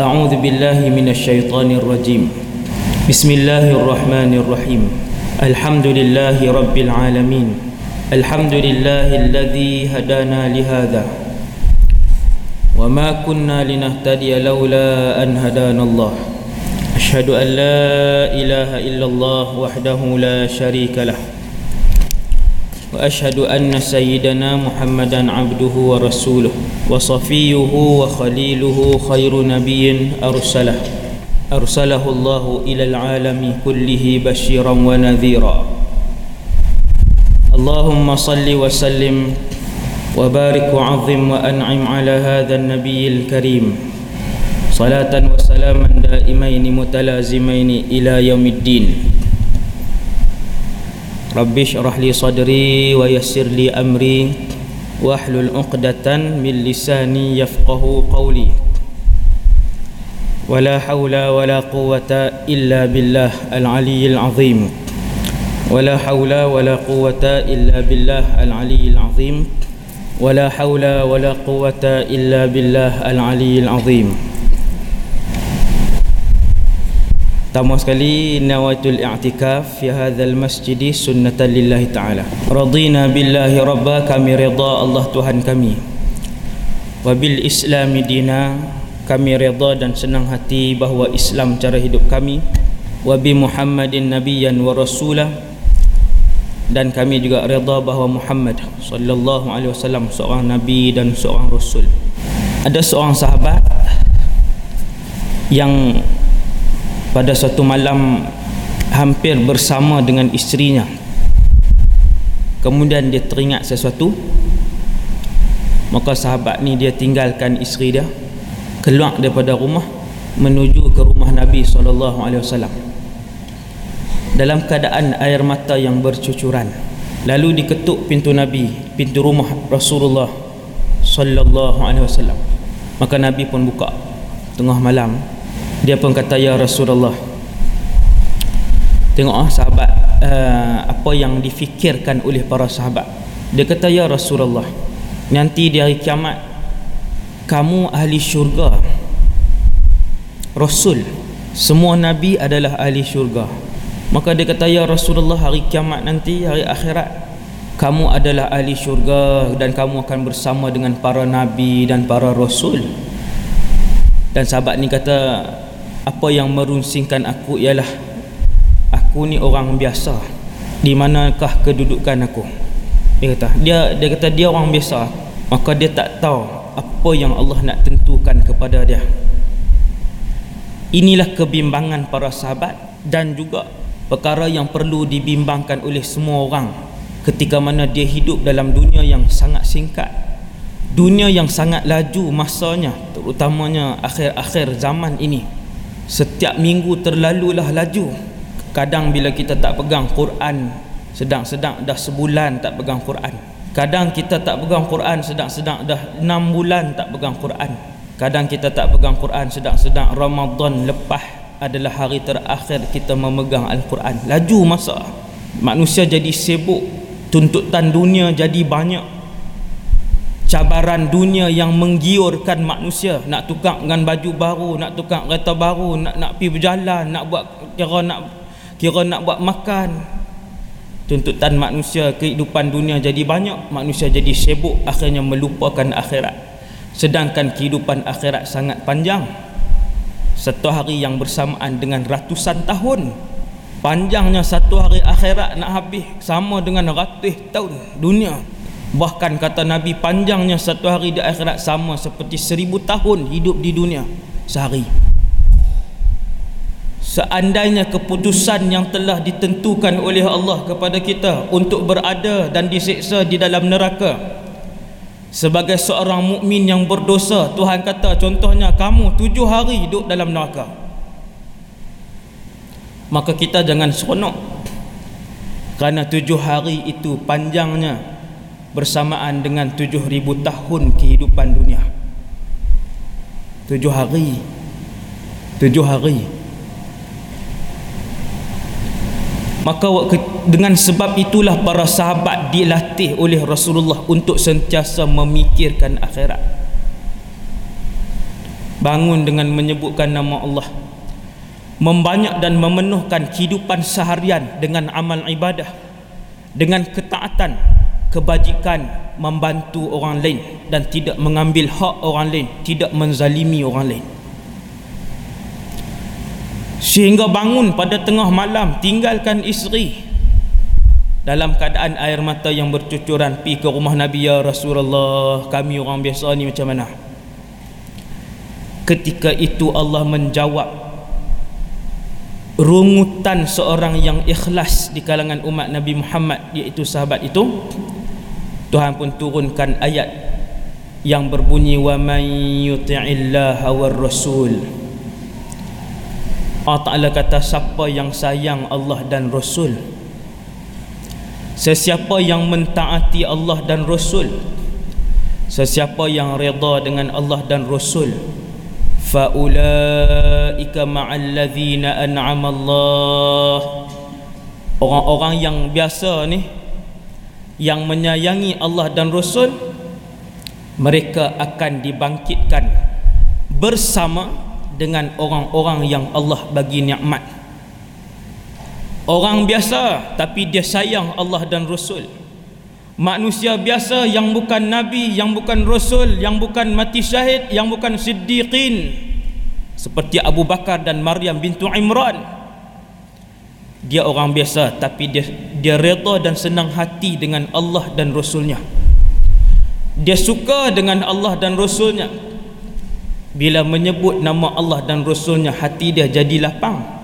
أعوذ بالله من الشيطان الرجيم بسم الله الرحمن الرحيم الحمد لله رب العالمين الحمد لله الذي هدانا لهذا وما كنا لنهتدي لولا أن هدانا الله أشهد أن لا إله إلا الله وحده لا شريك له واشهد ان سيدنا محمدا عبده ورسوله وصفيه وخليله خير نبي ارسله ارسله الله الى العالم كله بشيرا ونذيرا اللهم صل وسلم وبارك وعظم وانعم على هذا النبي الكريم صلاه وسلاما دائمين متلازمين الى يوم الدين رب اشرح لي صدري ويسر لي أمري واحلل عقدة من لساني يفقه قولي. ولا حول ولا قوة إلا بالله العلي العظيم. ولا حول ولا قوة إلا بالله العلي العظيم. ولا حول ولا قوة إلا بالله العلي العظيم. Pertama sekali nawaitul i'tikaf fi hadzal masjid sunnatan lillahi taala. Radina billahi rabba kami redha Allah Tuhan kami. Wa bil Islam dina kami redha dan senang hati bahawa Islam cara hidup kami. Wa bi Muhammadin nabiyyan wa rasulah dan kami juga redha bahawa Muhammad sallallahu alaihi wasallam seorang nabi dan seorang rasul. Ada seorang sahabat yang pada suatu malam hampir bersama dengan isterinya. Kemudian dia teringat sesuatu. Maka sahabat ni dia tinggalkan isteri dia keluar daripada rumah menuju ke rumah Nabi SAW dalam keadaan air mata yang bercucuran lalu diketuk pintu Nabi pintu rumah Rasulullah sallallahu alaihi wasallam. Maka Nabi pun buka tengah malam dia pun kata ya Rasulullah. Tengok ah sahabat uh, apa yang difikirkan oleh para sahabat. Dia kata ya Rasulullah nanti di hari kiamat kamu ahli syurga Rasul semua Nabi adalah ahli syurga. Maka dia kata ya Rasulullah hari kiamat nanti hari akhirat kamu adalah ahli syurga dan kamu akan bersama dengan para Nabi dan para Rasul. Dan sahabat ni kata apa yang merunsingkan aku ialah aku ni orang biasa. Di manakah kedudukan aku? Dia kata dia dia kata dia orang biasa. Maka dia tak tahu apa yang Allah nak tentukan kepada dia. Inilah kebimbangan para sahabat dan juga perkara yang perlu dibimbangkan oleh semua orang ketika mana dia hidup dalam dunia yang sangat singkat. Dunia yang sangat laju masanya terutamanya akhir-akhir zaman ini setiap minggu terlalulah laju. Kadang bila kita tak pegang Quran sedang-sedang dah sebulan tak pegang Quran. Kadang kita tak pegang Quran sedang-sedang dah enam bulan tak pegang Quran. Kadang kita tak pegang Quran sedang-sedang Ramadan lepas adalah hari terakhir kita memegang Al-Quran. Laju masa. Manusia jadi sibuk tuntutan dunia jadi banyak cabaran dunia yang menggiurkan manusia. Nak tukar dengan baju baru nak tukar kereta baru nak nak pergi berjalan nak buat kira nak kira nak buat makan. Tuntutan manusia kehidupan dunia jadi banyak manusia jadi sibuk akhirnya melupakan akhirat. Sedangkan kehidupan akhirat sangat panjang. Satu hari yang bersamaan dengan ratusan tahun. Panjangnya satu hari akhirat nak habis sama dengan ratus tahun dunia Bahkan kata Nabi panjangnya satu hari di akhirat sama seperti seribu tahun hidup di dunia sehari. Seandainya keputusan yang telah ditentukan oleh Allah kepada kita untuk berada dan disiksa di dalam neraka sebagai seorang mukmin yang berdosa Tuhan kata contohnya kamu tujuh hari hidup dalam neraka maka kita jangan seronok kerana tujuh hari itu panjangnya bersamaan dengan tujuh ribu tahun kehidupan dunia. Tujuh hari. Tujuh hari. Maka dengan sebab itulah para sahabat dilatih oleh Rasulullah untuk sentiasa memikirkan akhirat. Bangun dengan menyebutkan nama Allah. Membanyak dan memenuhkan kehidupan seharian dengan amal ibadah. Dengan ketaatan kebajikan membantu orang lain dan tidak mengambil hak orang lain tidak menzalimi orang lain. Sehingga bangun pada tengah malam tinggalkan isteri. Dalam keadaan air mata yang bercucuran pi ke rumah Nabi ya Rasulullah kami orang biasa ni macam mana? Ketika itu Allah menjawab rungutan seorang yang ikhlas di kalangan umat Nabi Muhammad iaitu sahabat itu Tuhan pun turunkan ayat yang berbunyi wa man yuti'illaha war rasul Allah Ta'ala kata siapa yang sayang Allah dan Rasul Sesiapa yang mentaati Allah dan Rasul Sesiapa yang reda dengan Allah dan Rasul Fa'ulaika ma'allazina an'amallah. Orang-orang yang biasa ni Yang menyayangi Allah dan Rasul Mereka akan dibangkitkan Bersama dengan orang-orang yang Allah bagi nikmat Orang biasa tapi dia sayang Allah dan Rasul. Manusia biasa yang bukan nabi, yang bukan rasul, yang bukan mati syahid, yang bukan siddiqin seperti Abu Bakar dan Maryam bintu Imran. Dia orang biasa tapi dia dia redha dan senang hati dengan Allah dan Rasulnya. Dia suka dengan Allah dan Rasulnya. Bila menyebut nama Allah dan Rasulnya hati dia jadi lapang.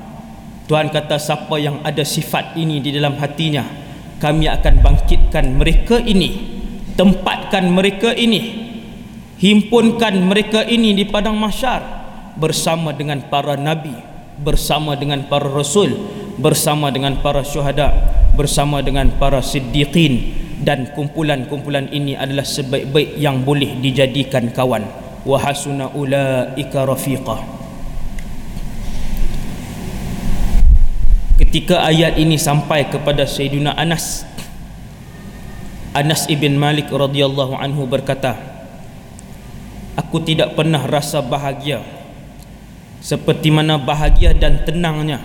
Tuhan kata siapa yang ada sifat ini di dalam hatinya kami akan bangkitkan mereka ini tempatkan mereka ini himpunkan mereka ini di padang mahsyar bersama dengan para nabi bersama dengan para rasul bersama dengan para syuhada bersama dengan para siddiqin. Dan kumpulan-kumpulan ini adalah sebaik-baik yang boleh dijadikan kawan. Wa hasuna ulaika rafiqah. Ketika ayat ini sampai kepada Sayyidina Anas Anas ibn Malik radhiyallahu anhu berkata aku tidak pernah rasa bahagia seperti mana bahagia dan tenangnya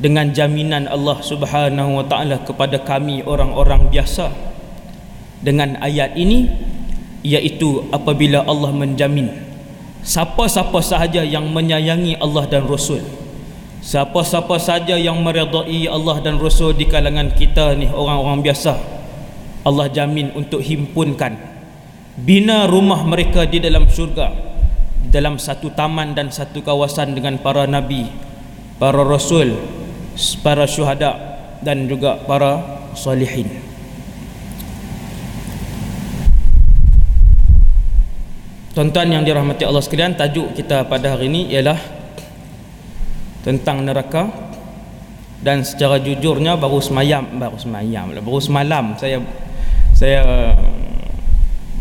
dengan jaminan Allah Subhanahu wa taala kepada kami orang-orang biasa. Dengan ayat ini iaitu apabila Allah menjamin siapa-siapa sahaja yang menyayangi Allah dan Rasul Siapa-siapa saja yang meredai Allah dan Rasul di kalangan kita ni orang-orang biasa Allah jamin untuk himpunkan bina rumah mereka di dalam syurga dalam satu taman dan satu kawasan dengan para nabi para rasul para syuhada dan juga para salihin. Tuan-tuan yang dirahmati Allah sekalian tajuk kita pada hari ini ialah tentang neraka dan secara jujurnya baru semayam baru semayam baru semalam saya saya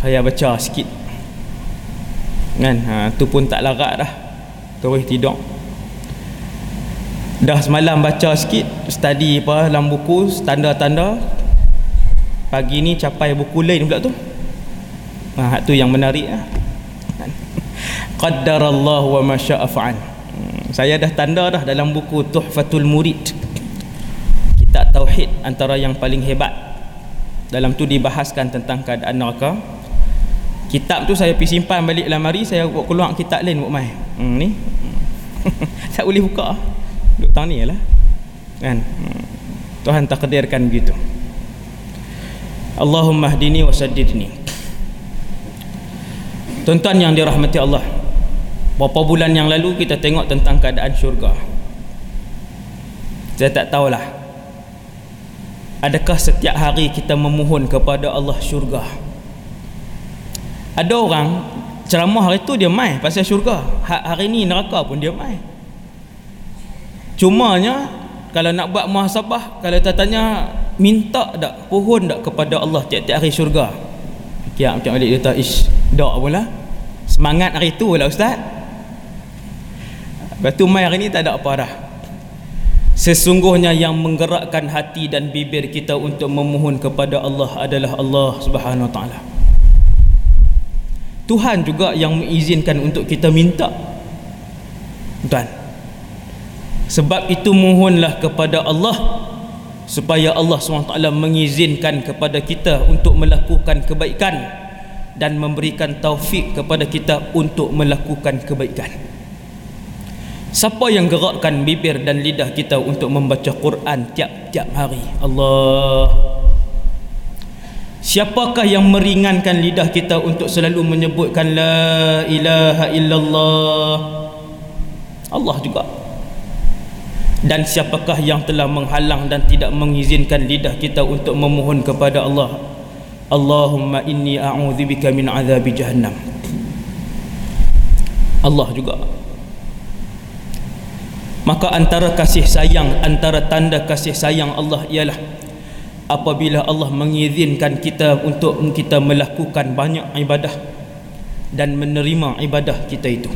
saya baca sikit kan? Ha, tu pun tak larat dah. Terus tidur. Dah semalam baca sikit study apa dalam buku tanda-tanda pagi ni capai buku lain pula tu. Ha, tu yang menarik lah. qaddarallahu wa masya'afa'an saya dah tanda dah dalam buku Tuhfatul Murid. Kitab tauhid antara yang paling hebat. Dalam tu dibahaskan tentang keadaan neraka kitab tu saya pergi simpan balik lemari saya buat keluar kitab lain buat mai. Hmm, ni. Tak boleh buka. Duduk tang ni lah kan. Tuhan takdirkan begitu. Allahumma hdini wa saddidni. Tuan-tuan yang dirahmati Allah Berapa bulan yang lalu kita tengok tentang keadaan syurga? Saya tak tahulah. Adakah setiap hari kita memohon kepada Allah syurga Ada orang ceramah hari tu dia mai pasal syurga. Ha, Hari ni neraka pun dia mai. Cumanya kalau nak buat muhasabah Kalau kita tanya minta tak pohon tak kepada Allah tiap-tiap hari syurga? Fikir macam balik dia kata ish tak pula. Semangat hari tu lah ustaz. Lepas tu mai hari ni tak ada apa dah. Sesungguhnya yang menggerakkan hati dan bibir kita untuk memohon kepada Allah adalah Allah Subhanahu Wa Taala. Tuhan juga yang mengizinkan untuk kita minta. Tuan sebab itu mohonlah kepada Allah supaya Allah SWT mengizinkan kepada kita untuk melakukan kebaikan dan memberikan taufik kepada kita untuk melakukan kebaikan. Siapa yang gerakkan bibir dan lidah kita untuk membaca Quran tiap-tiap hari? Allah Siapakah yang meringankan lidah kita untuk selalu menyebutkan la ilaha illallah? Allah juga. Dan siapakah yang telah menghalang dan tidak mengizinkan lidah kita untuk memohon kepada Allah? Allahumma inni a'udzubika min azabi jahannam. Allah juga. Maka antara kasih sayang, antara tanda kasih sayang Allah ialah apabila Allah mengizinkan kita untuk kita melakukan banyak ibadah dan menerima ibadah kita itu.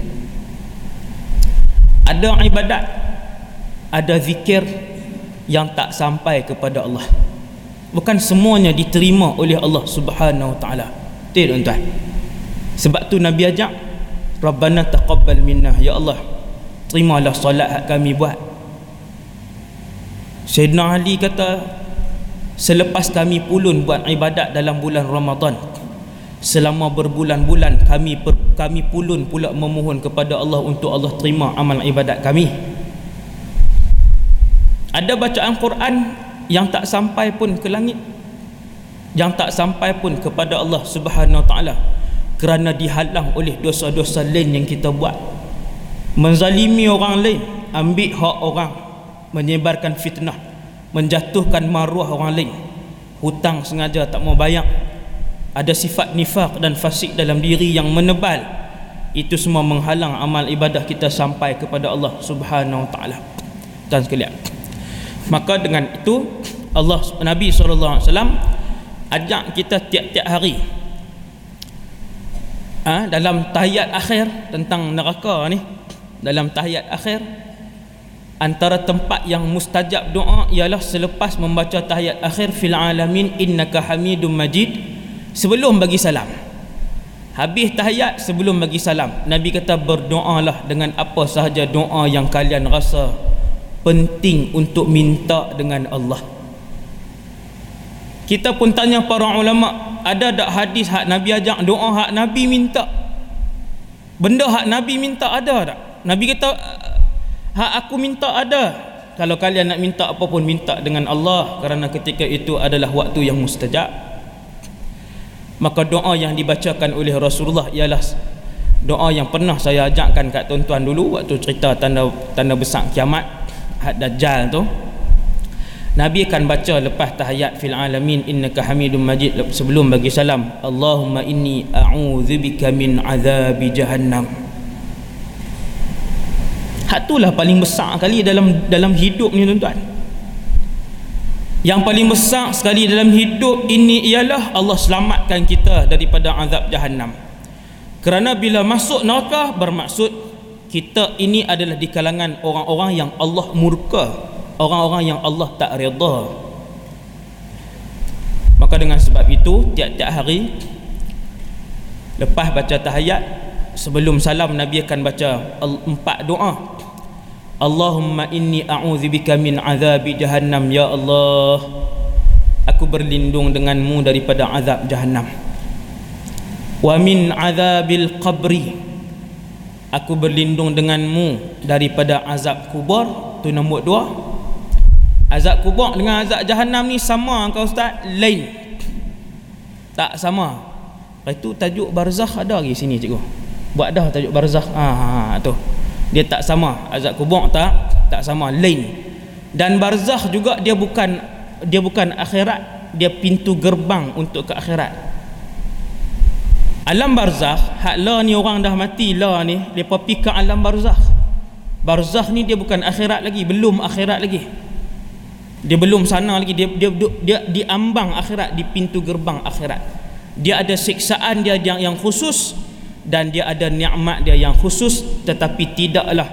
Ada ibadat ada zikir yang tak sampai kepada Allah. Bukan semuanya diterima oleh Allah Subhanahu wa taala. Betul tuan sebab tu nabi ajak rabbana taqabbal minna. Ya Allah terimalah solat kami buat. Sayyidina Ali kata Selepas kami pulun buat ibadat dalam bulan Ramadan Selama berbulan-bulan kami per, kami pulun pula memohon kepada Allah untuk Allah terima amal ibadat kami. Ada bacaan Quran yang tak sampai pun ke langit Yang tak sampai pun kepada Allah subhanahu wa ta'ala Kerana dihalang oleh dosa-dosa lain yang kita buat. Menzalimi orang lain Ambil hak orang Menyebarkan fitnah menjatuhkan maruah orang lain. Hutang sengaja tak mau bayar. Ada sifat nifak dan fasik dalam diri yang menebal. Itu semua menghalang amal ibadah kita sampai kepada Allah Subhanahu wa taala. Dan sekalian. Maka dengan itu Allah Nabi SAW ajak kita tiap-tiap hari ha, dalam tahiyat akhir tentang neraka ni dalam tahiyat akhir antara tempat yang mustajab doa ialah selepas membaca tahiyat akhir fil alamin innaka hamidum majid sebelum bagi salam. Habis tahiyat sebelum bagi salam nabi kata berdoalah dengan apa sahaja doa yang kalian rasa penting untuk minta dengan Allah. Kita pun tanya para ulama ada tak hadis hak nabi ajak doa hak nabi minta? Benda hak nabi minta ada tak? Nabi kata hak aku minta ada. Kalau kalian nak minta apa pun minta dengan Allah. Kerana ketika itu adalah waktu yang mustajab. Maka doa yang dibacakan oleh Rasulullah ialah doa yang pernah saya ajakkan kat tuan-tuan dulu waktu cerita tanda tanda besar kiamat had dajjal tu. Nabi akan baca lepas tahiyat fil alamin innaka hamidum majid. Sebelum bagi salam Allahumma inni a'udzubika min azabi jahannam Hak itulah paling besar kali dalam dalam hidup ni tuan-tuan. Yang paling besar sekali dalam hidup ini ialah Allah selamatkan kita daripada azab jahannam. Kerana bila masuk neraka bermaksud kita ini adalah di kalangan orang-orang yang Allah murka, orang-orang yang Allah tak redha. Maka dengan sebab itu tiap-tiap hari lepas baca tahiyat sebelum salam Nabi akan baca empat doa Allahumma inni a'udzubika min azabi jahannam ya Allah. Aku berlindung denganmu daripada azab jahannam. Wa min azabil qabri. Aku berlindung denganmu daripada azab kubur. Tu nombor dua. Azab kubur dengan azab jahannam ni sama kau ustaz? Lain. Tak sama. Itu tajuk barzakh ada lagi sini cikgu. Buat dah tajuk barzakh. Ha, ha tu dia tak sama. Azab kubur tak tak sama. Lain. Dan barzakh juga dia bukan dia bukan akhirat. Dia pintu gerbang untuk ke akhirat. Alam barzakh hak la ni orang dah mati la ni depa pi ke alam barzakh. Barzakh ni dia bukan akhirat lagi belum akhirat lagi. Dia belum sana lagi. Dia dia dia, dia diambang akhirat di pintu gerbang akhirat. Dia ada siksaan dia yang yang khusus dan dia ada nikmat dia yang khusus tetapi tidaklah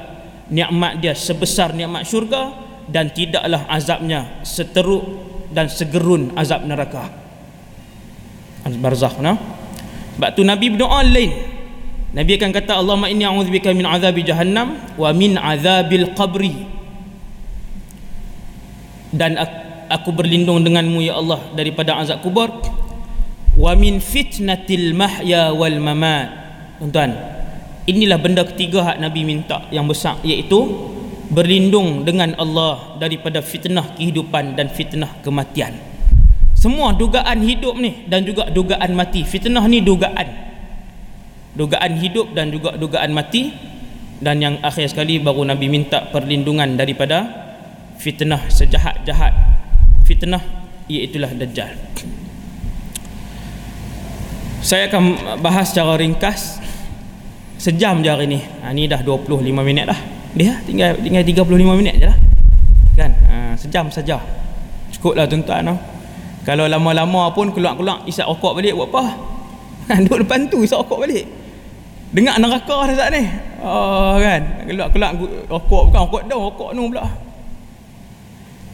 nikmat dia sebesar nikmat syurga dan tidaklah azabnya seteruk dan segerun azab neraka. Barzakh nah? Sebab tu nabi berdoa lain. Nabi akan kata Allahumma inni a'udzubika min azabi jahannam wa min azabil qabri. Dan aku berlindung denganmu ya Allah daripada azab kubur. Wa min fitnatil mahya wal mamat tuan inilah benda ketiga hak Nabi minta yang besar iaitu berlindung dengan Allah daripada fitnah kehidupan dan fitnah kematian. Semua dugaan hidup ni dan juga dugaan mati. Fitnah ni dugaan. Dugaan hidup dan juga dugaan mati. Dan yang akhir sekali baru Nabi minta perlindungan daripada fitnah sejahat-jahat. Fitnah iaitulah Dajjal. Saya akan bahas secara ringkas sejam je hari ni. Ha, ni dah 25 minit dah. Dia tinggal tinggal 35 minit je lah. Kan? Ha, sejam saja. Cukup lah tuan-tuan. No? kalau lama-lama pun keluar-keluar isap rokok balik buat apa? Duduk depan tu isap rokok balik. Dengar neraka dah saat ni. Oh kan? Kelak-kelak rokok. Bukan rokok dah rokok ni pula.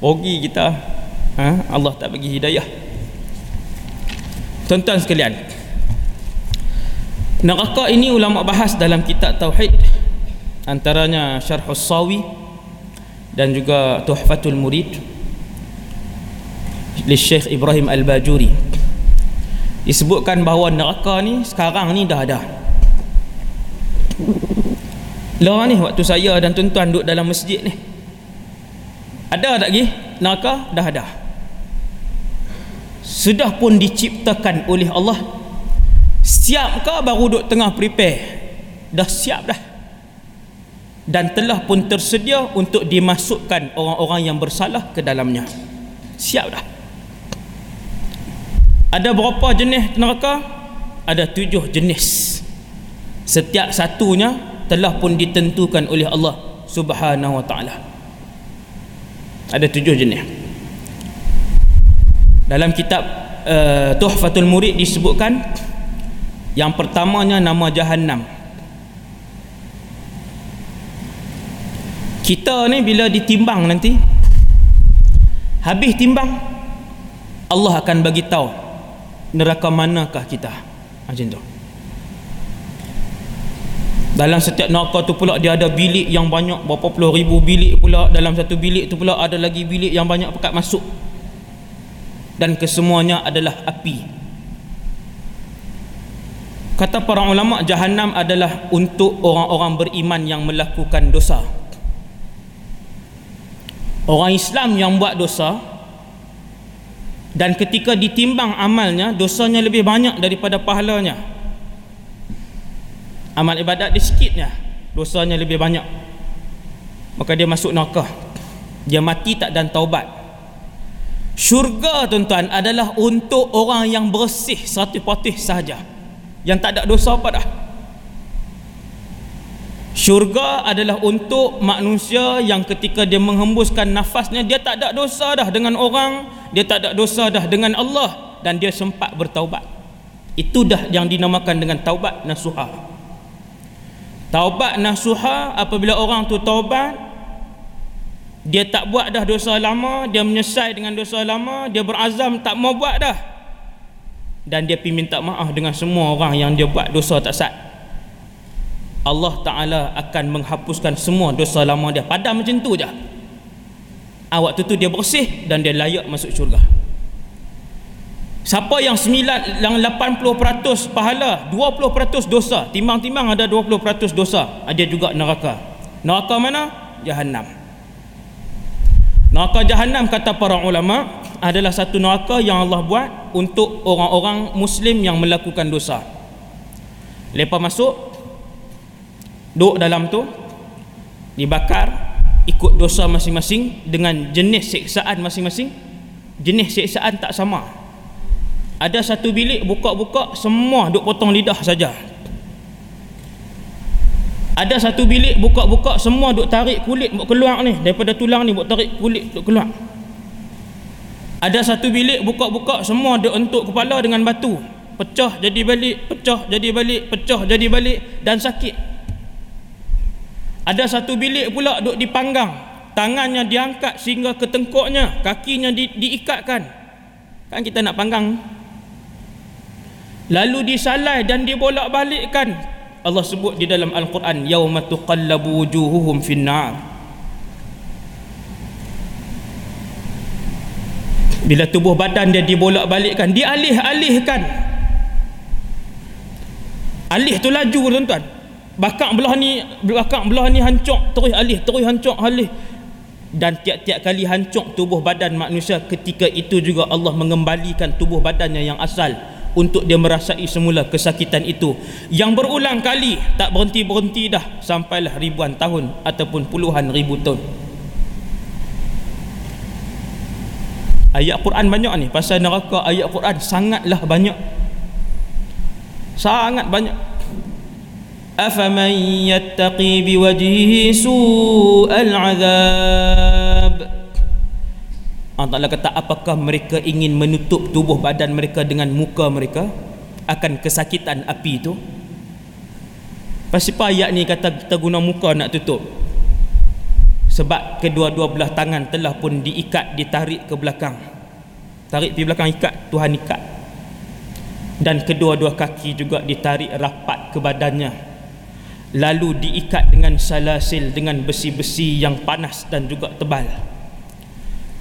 Rugi kita. Ha? Allah tak bagi hidayah. Tuan-tuan sekalian neraka ini ulama bahas dalam kitab Tauhid antaranya Syarhus Sawi dan juga Tuhfatul Murid oleh Syekh Ibrahim Al-Bajuri. Disebutkan bahawa neraka ni sekarang ni dah ada. Lah ni waktu saya dan tuan-tuan duduk dalam masjid ni. Ada tak lagi? Neraka dah ada. Sudah pun diciptakan oleh Allah siap ke baru duduk tengah prepare? Dah siap dah. Dan telah pun tersedia untuk dimasukkan orang-orang yang bersalah ke dalamnya. Siap dah. Ada berapa jenis neraka? Ada tujuh jenis. Setiap satunya telah pun ditentukan oleh Allah subhanahu wa ta'ala. Ada tujuh jenis. Dalam kitab uh, Tuhfatul Murid disebutkan yang pertamanya nama Jahannam. Kita ni bila ditimbang nanti habis timbang Allah akan bagi tahu neraka manakah kita. Macam tu. Dalam setiap neraka tu pula dia ada bilik yang banyak berapa puluh ribu bilik pula. Dalam satu bilik tu pula ada lagi bilik yang banyak pekat masuk. Dan kesemuanya adalah api kata para ulama jahannam adalah untuk orang-orang beriman yang melakukan dosa. Orang Islam yang buat dosa dan ketika ditimbang amalnya dosanya lebih banyak daripada pahalanya. Amal ibadat dia sikitnya dosanya lebih banyak. Maka dia masuk neraka. Dia mati tak dan taubat. Syurga tuan-tuan adalah untuk orang yang bersih satu potih sahaja yang tak ada dosa apa dah? Syurga adalah untuk manusia yang ketika dia menghembuskan nafasnya dia tak ada dosa dah dengan orang dia tak ada dosa dah dengan Allah dan dia sempat bertaubat. Itu dah yang dinamakan dengan taubat nasuhah Taubat nasuha apabila orang tu taubat dia tak buat dah dosa lama, dia menyesal dengan dosa lama, dia berazam tak mau buat dah. Dan dia pergi minta maaf dengan semua orang yang dia buat dosa tak sat. Allah Taala akan menghapuskan semua dosa lama dia. Padam macam tu je. Awak tu tu dia bersih dan dia layak masuk syurga. Siapa yang 9 yang 80% pahala, 20% dosa, timbang-timbang ada 20% dosa, ada juga neraka. Neraka mana? Jahannam. Neraka Jahannam kata para ulama adalah satu neraka yang Allah buat untuk orang-orang muslim yang melakukan dosa. Lepas masuk duduk dalam tu dibakar ikut dosa masing-masing dengan jenis siksaan masing-masing. Jenis siksaan tak sama ada satu bilik buka-buka semua duk potong lidah saja ada satu bilik buka-buka semua duk tarik kulit buat keluar ni. Daripada tulang ni buat tarik kulit duk keluar. Ada satu bilik buka-buka semua duk entuk kepala dengan batu. Pecah jadi balik pecah jadi balik pecah jadi balik dan sakit. Ada satu bilik pula duk dipanggang. Tangannya diangkat sehingga ke tengkuknya kakinya di, diikatkan. Kan kita nak panggang? Lalu disalai dan dibolak balikkan Allah sebut di dalam Al-Quran yauma tuqallabu wujuhuhum finnar. Bila tubuh badan dia dibolak-balikkan dialih-alihkan. Alih tu laju tuan-tuan. Bakak belah ni bakak belah ni hancur terus alih terus hancur alih. Dan tiap-tiap kali hancur tubuh badan manusia ketika itu juga Allah mengembalikan tubuh badannya yang asal untuk dia merasai semula kesakitan itu. Yang berulang kali tak berhenti-berhenti dah sampailah ribuan tahun ataupun puluhan ribu tahun ayat Quran banyak ni pasal neraka ayat Quran sangatlah banyak. Sangat banyak. Afaman yattaqi biwajhihi su'al azab Allah Ta'ala kata apakah mereka ingin menutup tubuh badan mereka dengan muka mereka? Akan kesakitan api itu pasal apa ayat ni kata kita guna muka nak tutup. Sebab kedua-dua belah tangan telah pun diikat ditarik ke belakang. Tarik di belakang ikat. Tuhan ikat. Dan kedua-dua kaki juga ditarik rapat ke badannya. Lalu diikat dengan salasil dengan besi-besi yang panas dan juga tebal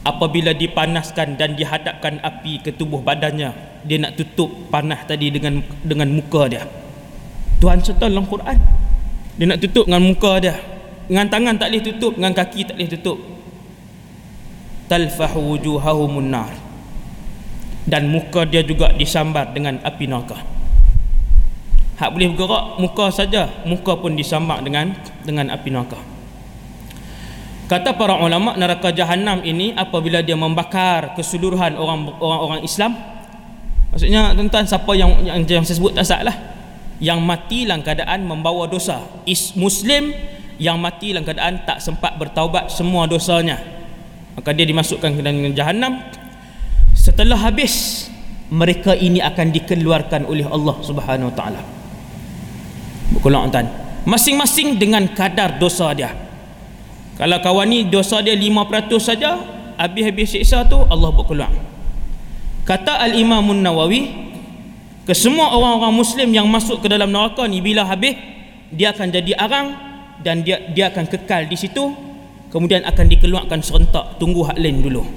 apabila dipanaskan dan dihadapkan api ke tubuh badannya dia nak tutup panah tadi dengan dengan muka dia. Tuhan serta dalam Quran. Dia nak tutup dengan muka dia. Dengan tangan tak boleh tutup dengan kaki tak boleh tutup. Talfahu wujuhahumun nar dan muka dia juga disambar dengan api neraka. Hak boleh bergerak muka saja muka pun disambar dengan dengan api neraka Kata para ulama neraka jahanam ini apabila dia membakar keseluruhan orang orang Islam. Maksudnya tuan-tuan siapa yang yang, yang saya sebut tak salah. Yang mati dalam keadaan membawa dosa. Is Muslim yang mati dalam keadaan tak sempat bertaubat semua dosanya. Maka dia dimasukkan ke dalam jahanam. Setelah habis mereka ini akan dikeluarkan oleh Allah Subhanahu Wa Taala. Bukulah tuan. Masing-masing dengan kadar dosa dia. Kalau kawan ni dosa dia 5% saja, habis-habis siksa tu Allah buat keluar. Kata Al-Imam Nawawi, ke semua orang-orang muslim yang masuk ke dalam neraka ni bila habis dia akan jadi arang dan dia dia akan kekal di situ kemudian akan dikeluarkan serentak tunggu hak lain dulu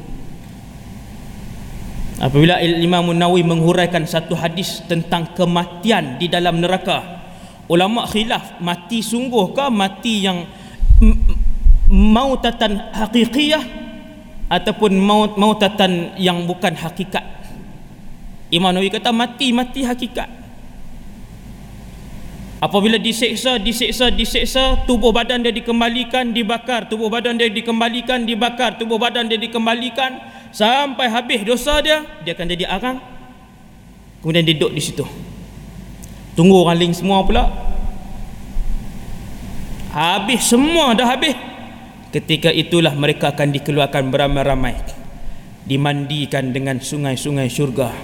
apabila Imam Nawawi menghuraikan satu hadis tentang kematian di dalam neraka ulama khilaf mati sungguh ke mati yang mautatan hakikiyah ataupun maut mautatan yang bukan hakikat. Imam Nawawi kata mati mati hakikat. Apabila diseksa diseksa diseksa tubuh badan dia dikembalikan dibakar. Tubuh badan dia dikembalikan dibakar. Tubuh badan dia dikembalikan. Sampai habis dosa dia dia akan jadi arang. Kemudian dia duduk di situ. Tunggu orang lain semua pula. Habis semua dah habis Ketika itulah mereka akan dikeluarkan beramai-ramai Dimandikan dengan sungai-sungai syurga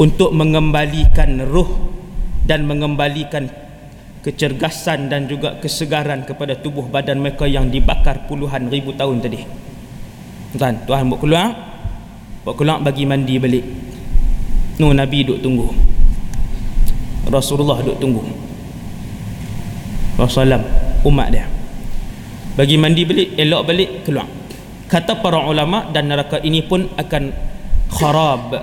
Untuk mengembalikan ruh Dan mengembalikan kecergasan dan juga kesegaran kepada tubuh badan mereka yang dibakar puluhan ribu tahun tadi. Tuan, Tuhan buat keluar. Buat keluar bagi mandi balik. Nu Nabi duduk tunggu. Rasulullah duduk tunggu. Rasulullah umat dia bagi mandi balik elok balik keluar. Kata para ulama dan neraka ini pun akan kharab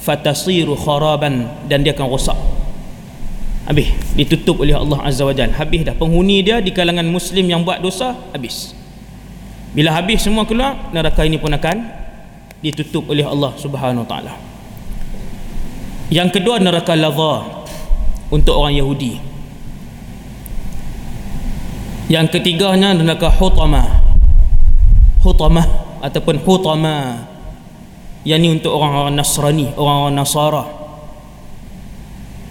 fatasiru kharaban dan dia akan rosak. Habis ditutup oleh Allah Azza wa Jal. Habis dah penghuni dia di kalangan muslim yang buat dosa habis. Bila habis semua keluar neraka ini pun akan ditutup oleh Allah Subhanahu taala. Yang kedua neraka ladha untuk orang Yahudi yang ketiganya adalah hutama. Hutama ataupun hutama. Yang ini untuk orang-orang Nasrani orang-orang Nasara.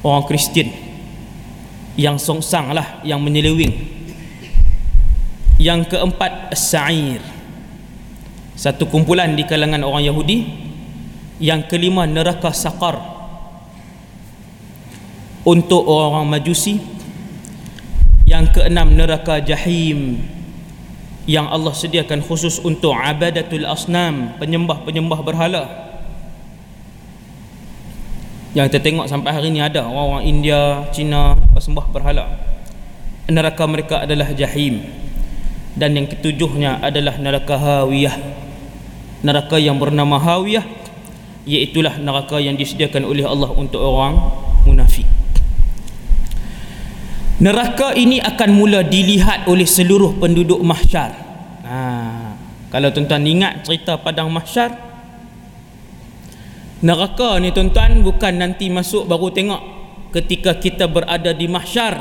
Orang Kristian. Yang songsang lah yang menyelewing yang keempat Sa'ir satu kumpulan di kalangan orang Yahudi. Yang kelima neraka Saqar. Untuk orang-orang Majusi yang keenam neraka jahim. Yang Allah sediakan khusus untuk abadatul asnam penyembah-penyembah berhala. Yang kita tengok sampai hari ni ada orang-orang India, Cina sembah berhala. Neraka mereka adalah jahim. Dan yang ketujuhnya adalah neraka hawiyah. Neraka yang bernama hawiyah iaitulah neraka yang disediakan oleh Allah untuk orang munafik neraka ini akan mula dilihat oleh seluruh penduduk mahsyar. Ha, kalau tuan-tuan ingat cerita padang mahsyar neraka ni tuan-tuan bukan nanti masuk baru tengok. Ketika kita berada di mahsyar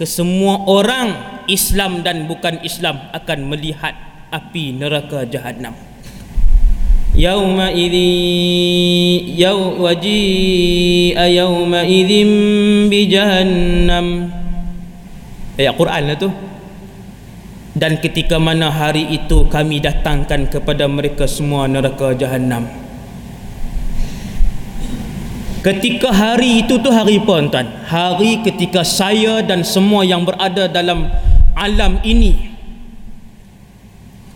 ke semua orang Islam dan bukan Islam akan melihat api neraka jahanam yauma idzi yaw waji yauma idzim bi jahannam ayat Quran lah tu dan ketika mana hari itu kami datangkan kepada mereka semua neraka jahanam Ketika hari itu tu hari apa tuan? Hari ketika saya dan semua yang berada dalam alam ini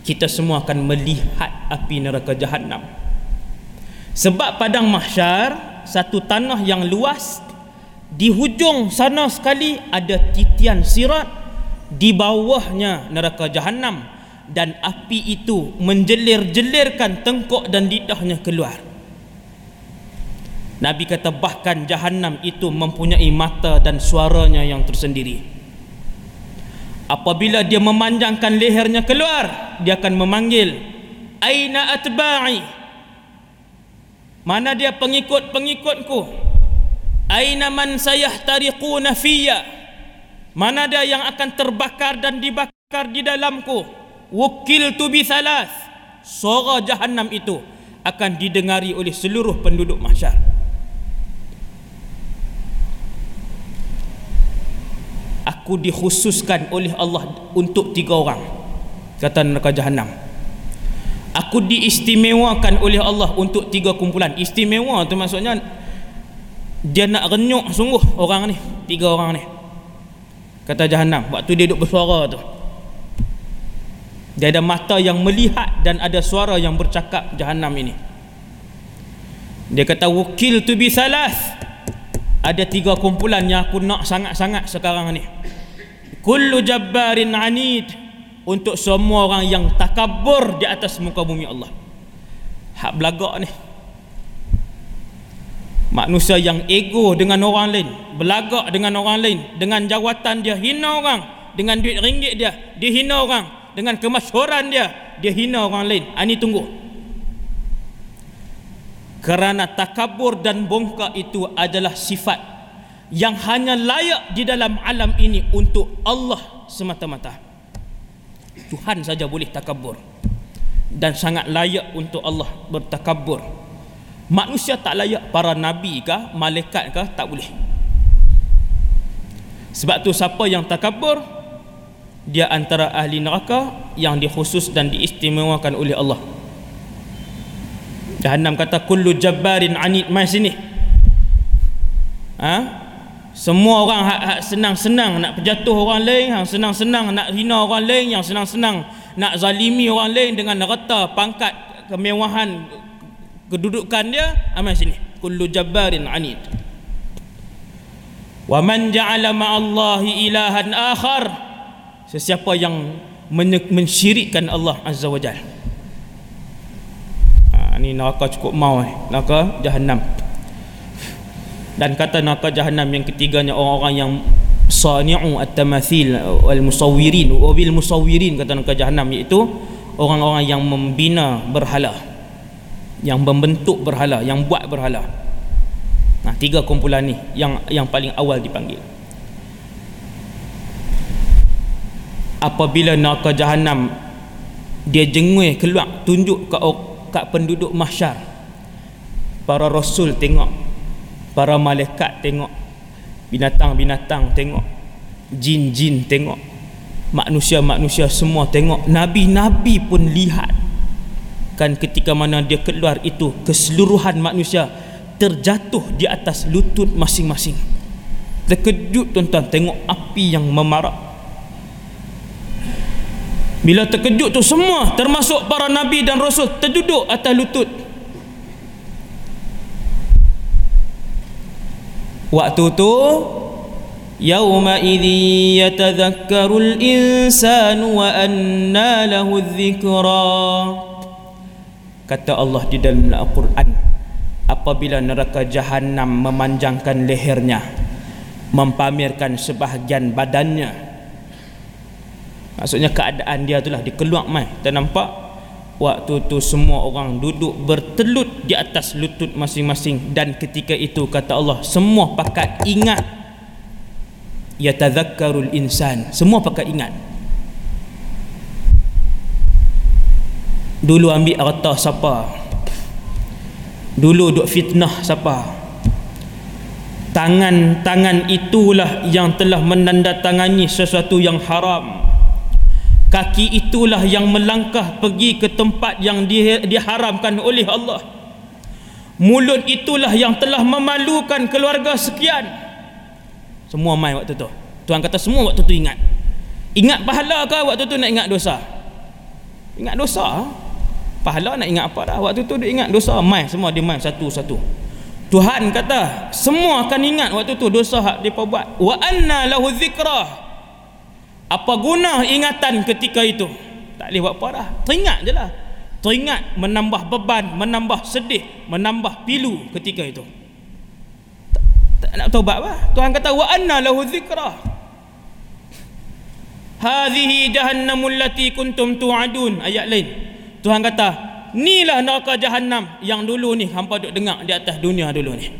kita semua akan melihat api neraka jahanam. Sebab padang mahsyar satu tanah yang luas di hujung sana sekali ada titian sirat di bawahnya neraka jahanam dan api itu menjelir-jelirkan tengkok dan lidahnya keluar. Nabi kata bahkan jahanam itu mempunyai mata dan suaranya yang tersendiri. Apabila dia memanjangkan lehernya keluar, dia akan memanggil Aina atba'i? Mana dia pengikut-pengikutku? Aina man sayahtariquna fiyya? Mana dia yang akan terbakar dan dibakar di dalamku? Wukil tu bi thalath. Suara jahanam itu akan didengari oleh seluruh penduduk mahsyar. aku dikhususkan oleh Allah untuk tiga orang kata neraka jahanam aku diistimewakan oleh Allah untuk tiga kumpulan istimewa tu maksudnya dia nak renyuk sungguh orang ni tiga orang ni. Kata jahanam waktu dia duduk bersuara tu dia ada mata yang melihat dan ada suara yang bercakap jahanam ini. Dia kata wukil tu bi salas. Ada tiga kumpulan yang aku nak sangat-sangat sekarang ni. Kullu jabbarin anid. Untuk semua orang yang takabur di atas muka bumi Allah. Hak belagak ni manusia yang ego dengan orang lain belagak dengan orang lain dengan jawatan dia hina orang dengan duit ringgit dia dia hina orang dengan kemasyhuran dia dia hina orang lain. Ini tunggu. Kerana takabur dan bongkak itu adalah sifat yang hanya layak di dalam alam ini untuk Allah semata-mata. Tuhan saja boleh takabur dan sangat layak untuk Allah bertakabur manusia tak layak para nabi kah malaikat kah tak boleh sebab tu siapa yang takabur dia antara ahli neraka yang dikhusus dan diistimewakan oleh Allah Jahannam kata kullu jabbarin anid mai sini. Ha? Semua orang hak, hak senang-senang nak perjatuh orang lain, yang senang-senang nak hina orang lain, yang senang-senang nak zalimi orang lain dengan reta pangkat kemewahan kedudukan dia, amal sini. Kullu jabbarin anid. Wa man ja'ala ma'allahi ilahan akhar. Sesiapa yang mensyirikkan Allah Azza wa Jalla ni neraka cukup mau eh. neraka jahanam dan kata neraka jahanam yang ketiganya orang-orang yang sani'u at-tamathil wal musawwirin wa bil musawwirin kata neraka jahanam iaitu orang-orang yang membina berhala yang membentuk berhala yang buat berhala. Nah tiga kumpulan ni yang yang paling awal dipanggil. Apabila neraka jahanam dia jengui keluar tunjuk ke kat penduduk mahsyar. Para rasul tengok para malaikat tengok binatang-binatang tengok jin-jin tengok manusia-manusia semua tengok nabi-nabi pun lihat kan ketika mana dia keluar itu keseluruhan manusia terjatuh di atas lutut masing-masing. Terkejut tuan-tuan tengok api yang memarak. Bila terkejut tu semua termasuk para nabi dan rasul terduduk atas lutut. waktu tu yauma idzi yatadhakkarul insanu wa anna lahu dzikra kata Allah di dalam Al-Quran apabila neraka jahanam memanjangkan lehernya mempamerkan sebahagian badannya. Maksudnya keadaan dia itulah dikeluar mai. Tak nampak waktu tu semua orang duduk bertelut di atas lutut masing-masing. Dan ketika itu kata Allah semua pakat ingat. Yatadhakkarul insan semua pakat ingat dulu ambil harta siapa? Dulu duk fitnah siapa? Tangan-tangan itulah yang telah menandatangani sesuatu yang haram. Kaki itulah yang melangkah pergi ke tempat yang di, diharamkan oleh Allah. Mulut itulah yang telah memalukan keluarga sekian. Semua mai waktu tu. Tuhan kata semua waktu tu ingat. Ingat pahala ke waktu tu nak ingat dosa? Ingat dosa pahala nak ingat apa dah? Waktu tu dia ingat dosa mai semua dia mai satu-satu Tuhan kata semua akan ingat waktu tu dosa hak depa buat wa anna lahu dzikra apa guna ingatan ketika itu? Tak boleh buat apa dah. Teringat je lah. Teringat menambah beban menambah sedih menambah pilu ketika itu. Tak, nak taubat apa? Tuhan kata wa anna lahu dzikra hadhihi jahannamul lati kuntum tu'adun. Ayat lain Tuhan kata Inilah neraka jahanam yang dulu ni hampa duk dengar di atas dunia dulu ni.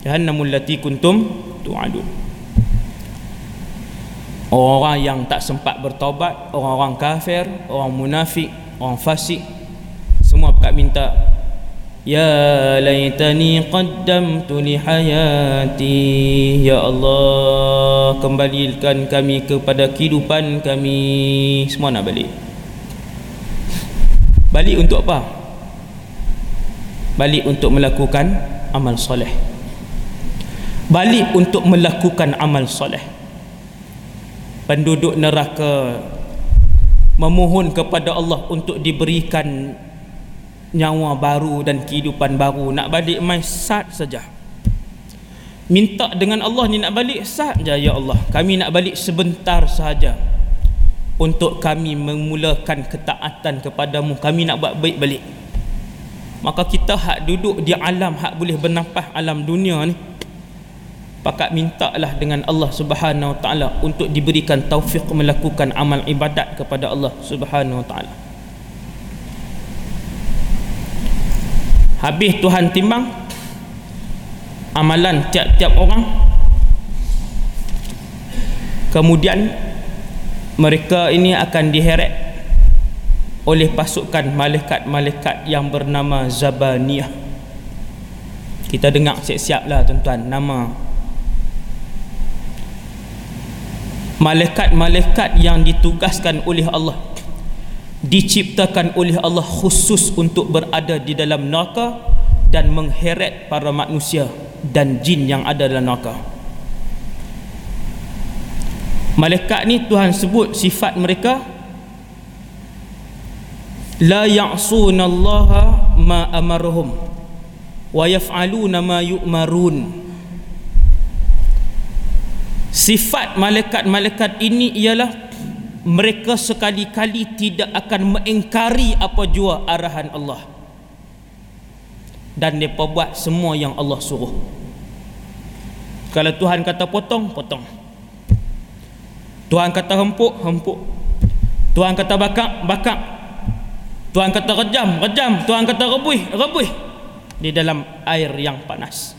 Jahannamul lati kuntum tu'adun. Orang yang tak sempat bertobat, orang-orang kafir, orang munafik, orang fasik semua pakat minta Ya laitani qaddamtu li hayati Ya Allah kembalikan kami kepada kehidupan kami semua nak balik balik untuk apa? Balik untuk melakukan amal soleh. Balik untuk melakukan amal soleh. Penduduk neraka memohon kepada Allah untuk diberikan nyawa baru dan kehidupan baru. Nak balik mai sat saja. Minta dengan Allah ni nak balik sat saja ya Allah. Kami nak balik sebentar saja untuk kami memulakan ketaatan kepadamu kami nak buat baik balik. Maka kita hak duduk di alam hak boleh bernafas alam dunia ni pakat mintalah dengan Allah Subhanahu Wa Taala untuk diberikan taufik melakukan amal ibadat kepada Allah Subhanahu Wa Taala. Habis Tuhan timbang amalan tiap-tiap orang. Kemudian mereka ini akan diheret oleh pasukan malaikat-malaikat yang bernama Zabaniyah. Kita dengar siap-siap lah tuan-tuan nama. Malaikat-malaikat yang ditugaskan oleh Allah diciptakan oleh Allah khusus untuk berada di dalam neraka dan mengheret para manusia dan jin yang ada dalam neraka malaikat ni Tuhan sebut sifat mereka la ya'sunallaha ma amaruhum wa yaf'aluna ma yu'marun. Sifat malaikat-malaikat ini ialah mereka sekali-kali tidak akan mengingkari apa jua arahan Allah. Dan mereka buat semua yang Allah suruh. Kalau Tuhan kata potong, potong Tuhan kata hempuk, hempuk. Tuhan kata bakar, bakar. Tuhan kata rejam, rejam. Tuhan kata rebuih, rebuih. Di dalam air yang panas.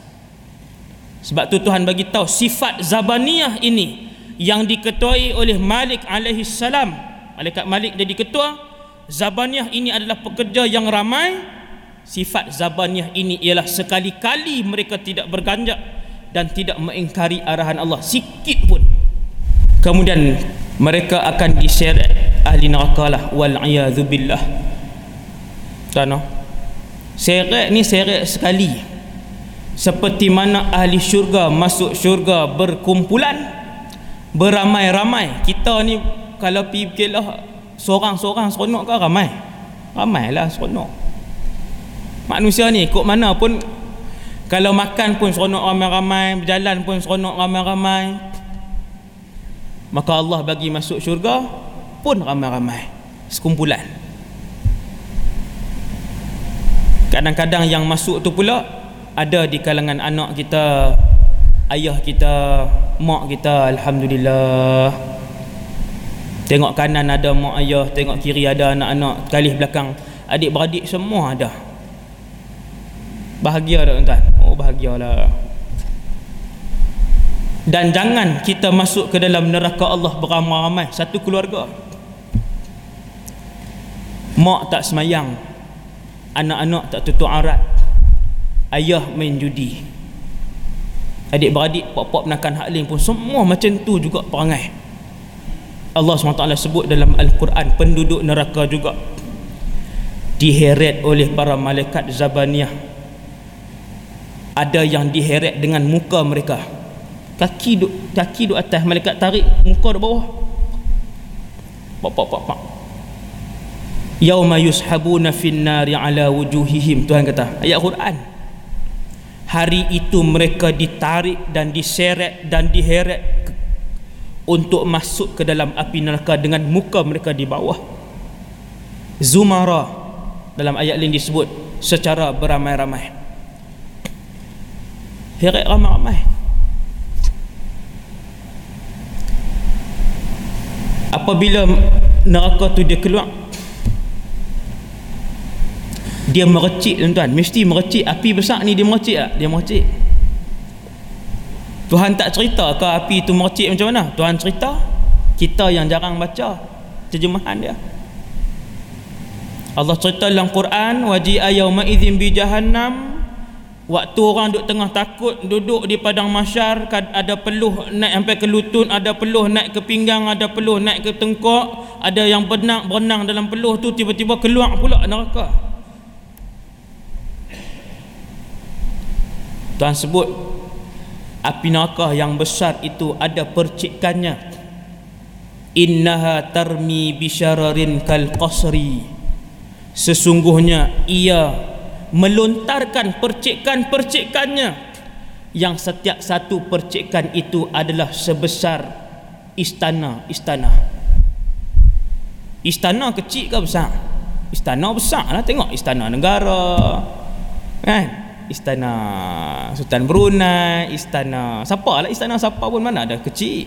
Sebab tu Tuhan bagi tahu sifat zabaniyah ini yang diketuai oleh Malik alaihi salam. Malaikat Malik jadi ketua. Zabaniyah ini adalah pekerja yang ramai. Sifat zabaniyah ini ialah sekali-kali mereka tidak berganjak dan tidak mengingkari arahan Allah sikit pun kemudian mereka akan diseret ahli neraka lah. Wal billah. Kan seret ni seret sekali. Seperti mana ahli syurga masuk syurga berkumpulan beramai-ramai. Kita ni kalau pergi lah seorang-seorang seronok ke ramai? Ramai lah seronok. Manusia ni kok mana pun kalau makan pun seronok ramai-ramai berjalan pun seronok ramai-ramai maka Allah bagi masuk syurga pun ramai-ramai. Sekumpulan. Kadang-kadang yang masuk tu pula ada di kalangan anak kita ayah kita mak kita Alhamdulillah. Tengok kanan ada mak ayah tengok kiri ada anak-anak kali belakang. Adik-beradik semua ada. Bahagia tak tuan oh bahagialah dan jangan kita masuk ke dalam neraka Allah beramai-ramai. Satu keluarga. Mak tak semayang. Anak-anak tak tutup aurat. Ayah main judi. Adik-beradik pop-pop menakan hak lain pun semua macam tu juga perangai. Allah SWT sebut dalam Al-Quran penduduk neraka juga. Diheret oleh para malaikat Zabaniyah. Ada yang diheret dengan muka mereka kaki duk kaki duk atas. Malaikat tarik muka duk bawah. Pak pak pak pak. Yauma yushabuna fin nari ala wujuhihim. Tuhan kata ayat Quran. Hari itu mereka ditarik dan diseret dan diheret untuk masuk ke dalam api neraka dengan muka mereka di bawah. Zumara dalam ayat lain disebut secara beramai-ramai. Heret ramai-ramai apabila neraka tu dia keluar dia merecik tuan-tuan. Mesti merecik api besar ni dia merecik tak? dia merecik Tuhan tak cerita ke api tu merecik macam mana? Tuhan cerita kita yang jarang baca terjemahan dia. Allah cerita dalam Quran waji'a yawma idzin bi jahannam Waktu orang duduk tengah takut duduk di padang masyar ada peluh naik sampai ke lutut, ada peluh naik ke pinggang, ada peluh naik ke tengkok, ada yang berenang berenang dalam peluh tu tiba-tiba keluar pula neraka. Tuhan sebut api neraka yang besar itu ada percikannya. Innaha tarmi bisyararin kal qasri. Sesungguhnya ia melontarkan percikan-percikannya. Yang setiap satu percikan itu adalah sebesar istana-istana. Istana kecil ke besar? istana besar lah tengok istana negara kan? Istana Sultan Brunei istana siapa lah istana siapa pun mana ada kecil.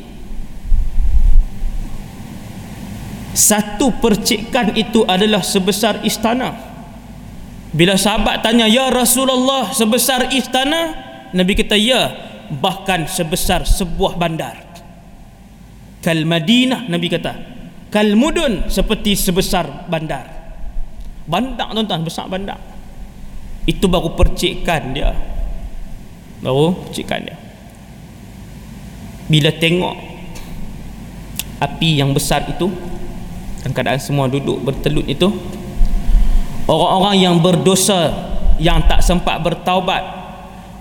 Satu percikan itu adalah sebesar istana bila sahabat tanya, Ya Rasulullah sebesar istana? Nabi kata, ya. Bahkan sebesar sebuah bandar. Kal Madinah, Nabi kata. Kal Mudun, seperti sebesar bandar. Bandar tuan-tuan, besar bandar. Itu baru percikan dia. Baru percikan dia. Bila tengok api yang besar itu, dan keadaan semua duduk bertelut itu, orang-orang yang berdosa yang tak sempat bertaubat.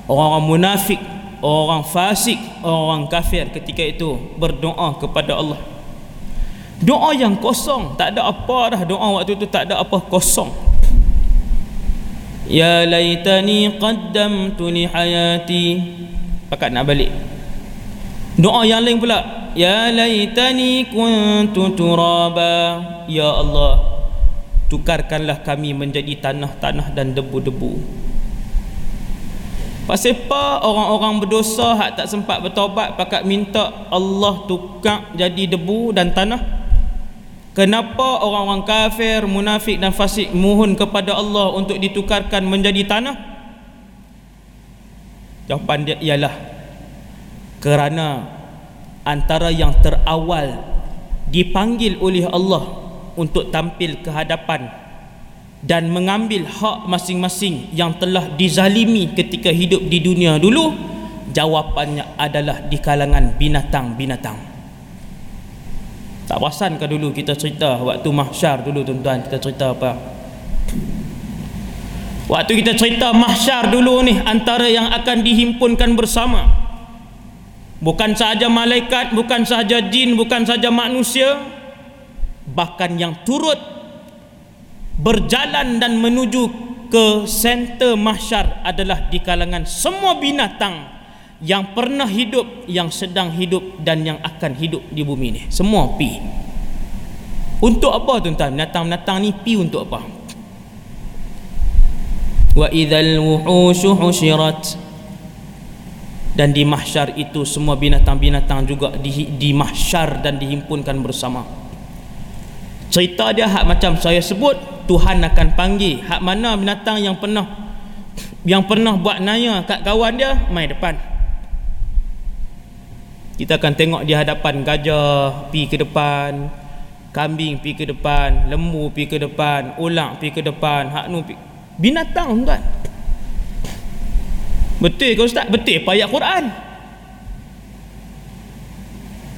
Orang-orang munafik orang fasik orang kafir ketika itu berdoa kepada Allah. Doa yang kosong tak ada apa dah doa waktu itu tak ada apa kosong. Ya laitani qaddamtu li hayati. Pakat nak balik. Doa yang lain pula. Ya laitani kuntu turaba. Ya Allah tukarkanlah kami menjadi tanah-tanah dan debu-debu. Pasal apa orang-orang berdosa hak tak sempat bertaubat pakat minta Allah tukar jadi debu dan tanah? Kenapa orang-orang kafir munafik dan fasik mohon kepada Allah untuk ditukarkan menjadi tanah? Jawapan dia ialah kerana antara yang terawal dipanggil oleh Allah untuk tampil ke hadapan dan mengambil hak masing-masing yang telah dizalimi ketika hidup di dunia dulu jawapannya adalah di kalangan binatang-binatang. Tak perasan ke dulu kita cerita waktu mahsyar dulu tuan-tuan? Kita cerita apa? Waktu kita cerita mahsyar dulu ni antara yang akan dihimpunkan bersama bukan sahaja malaikat bukan sahaja jin bukan sahaja manusia bahkan yang turut berjalan dan menuju ke center mahsyar adalah di kalangan semua binatang yang pernah hidup, yang sedang hidup dan yang akan hidup di bumi ni. Semua pi. Untuk apa tuan-tuan? Binatang-binatang ni pi untuk apa? Wa idzal wuhushu husyirat dan di mahsyar itu semua binatang-binatang juga di, di mahsyar dan dihimpunkan bersama cerita dia hak macam saya sebut Tuhan akan panggil. Hak mana binatang yang pernah yang pernah buat naya kat kawan dia mai depan. Kita akan tengok di hadapan gajah pi ke depan kambing pi ke depan lembu pi ke depan ulang pi ke depan hak nu binatang tuan. Betul ke ustaz? Betul apa ayat Quran?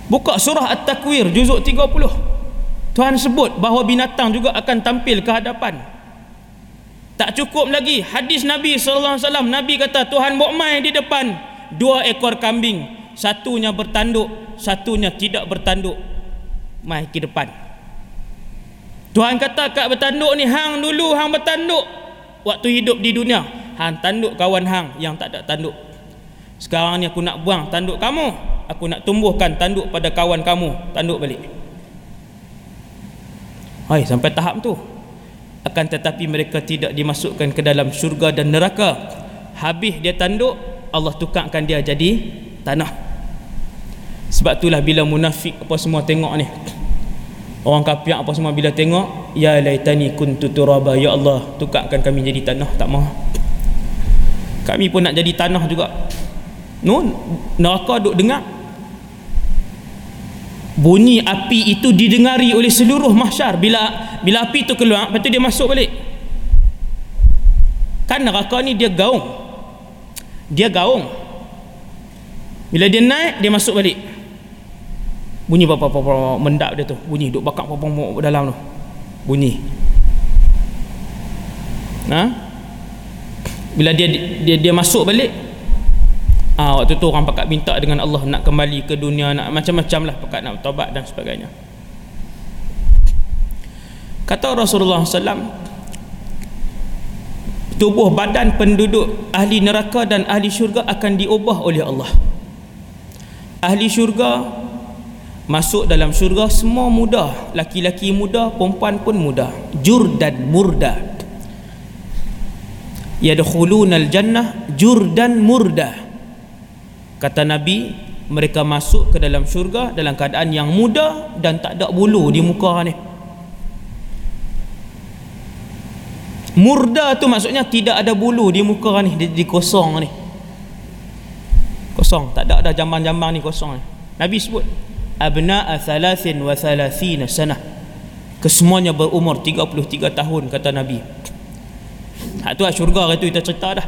Buka surah at-takwir juzuk 30 Tuhan sebut bahawa binatang juga akan tampil ke hadapan. Tak cukup lagi hadis Nabi sallallahu alaihi wasallam Nabi kata Tuhan buat mai di depan dua ekor kambing, satunya bertanduk, satunya tidak bertanduk. Mai ke depan. Tuhan kata kat bertanduk ni hang dulu hang bertanduk waktu hidup di dunia. Hang tanduk kawan hang yang tak ada tanduk. Sekarang ni aku nak buang tanduk kamu. Aku nak tumbuhkan tanduk pada kawan kamu. Tanduk balik. Hai, sampai tahap tu. Akan tetapi mereka tidak dimasukkan ke dalam syurga dan neraka. Habis dia tanduk Allah tukarkan dia jadi tanah. Sebab itulah bila munafik apa semua tengok ni orang kafir apa semua bila tengok ya laitani kuntu turaba ya Allah tukarkan kami jadi tanah tak mau kami pun nak jadi tanah juga. No neraka duk dengar bunyi api itu didengari oleh seluruh mahsyar. Bila bila api itu keluar lepas tu dia masuk balik. Kan neraka ni dia gaung. Dia gaung. Bila dia naik dia masuk balik. Bunyi apa apa mendap dia tu. Bunyi duk bakar apa dalam tu. Bunyi. Ha? Bila dia dia dia masuk balik ha, waktu tu orang pakat minta dengan Allah nak kembali ke dunia nak macam-macam lah pakat nak bertobat dan sebagainya. Kata Rasulullah SAW tubuh badan penduduk ahli neraka dan ahli syurga akan diubah oleh Allah. Ahli syurga masuk dalam syurga semua muda laki-laki muda perempuan pun muda jur dan murda. Yadkhulunal jannah jur dan murda kata Nabi mereka masuk ke dalam syurga dalam keadaan yang muda dan tak ada bulu di muka ni. Murda tu maksudnya tidak ada bulu di muka ni di, di kosong ni. Kosong tak ada ada jambang-jambang ni kosong ni. Nabi sebut abna'a thalathin wa thalathina sanah kesemuanya berumur 33 tahun kata Nabi. Hak tu lah syurga itu kita cerita dah.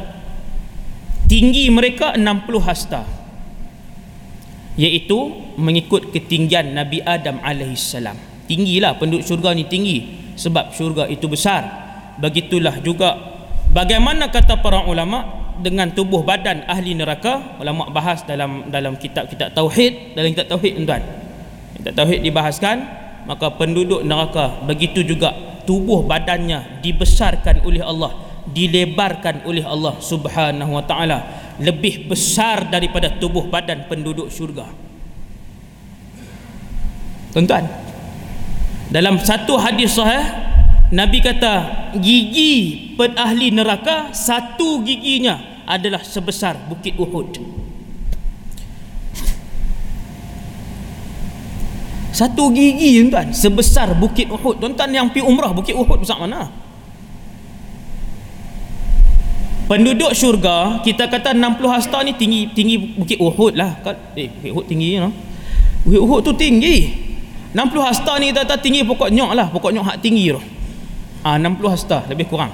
Tinggi mereka 60 hasta iaitu mengikut ketinggian Nabi Adam alaihissalam tinggilah penduduk syurga ni tinggi sebab syurga itu besar. Begitulah juga bagaimana kata para ulama dengan tubuh badan ahli neraka. Ulama bahas dalam dalam kitab-kitab tauhid. Dalam kitab tauhid tuan kitab tauhid dibahaskan maka penduduk neraka begitu juga tubuh badannya dibesarkan oleh Allah dilebarkan oleh Allah Subhanahu wa taala lebih besar daripada tubuh badan penduduk syurga. Tuan-tuan dalam satu hadis sahih Nabi kata gigi ahli neraka satu giginya adalah sebesar bukit Uhud. Satu gigi tuan sebesar bukit Uhud. Tuan-tuan yang pergi umrah bukit Uhud besar mana penduduk syurga kita kata 60 hasta ni tinggi tinggi bukit Uhud lah. Eh bukit Uhud tinggi no? bukit Uhud tu tinggi. 60 hasta ni kita kata tinggi pokok nyok lah. Pokok nyok hak tinggi tu. Ah 60 hasta lebih kurang.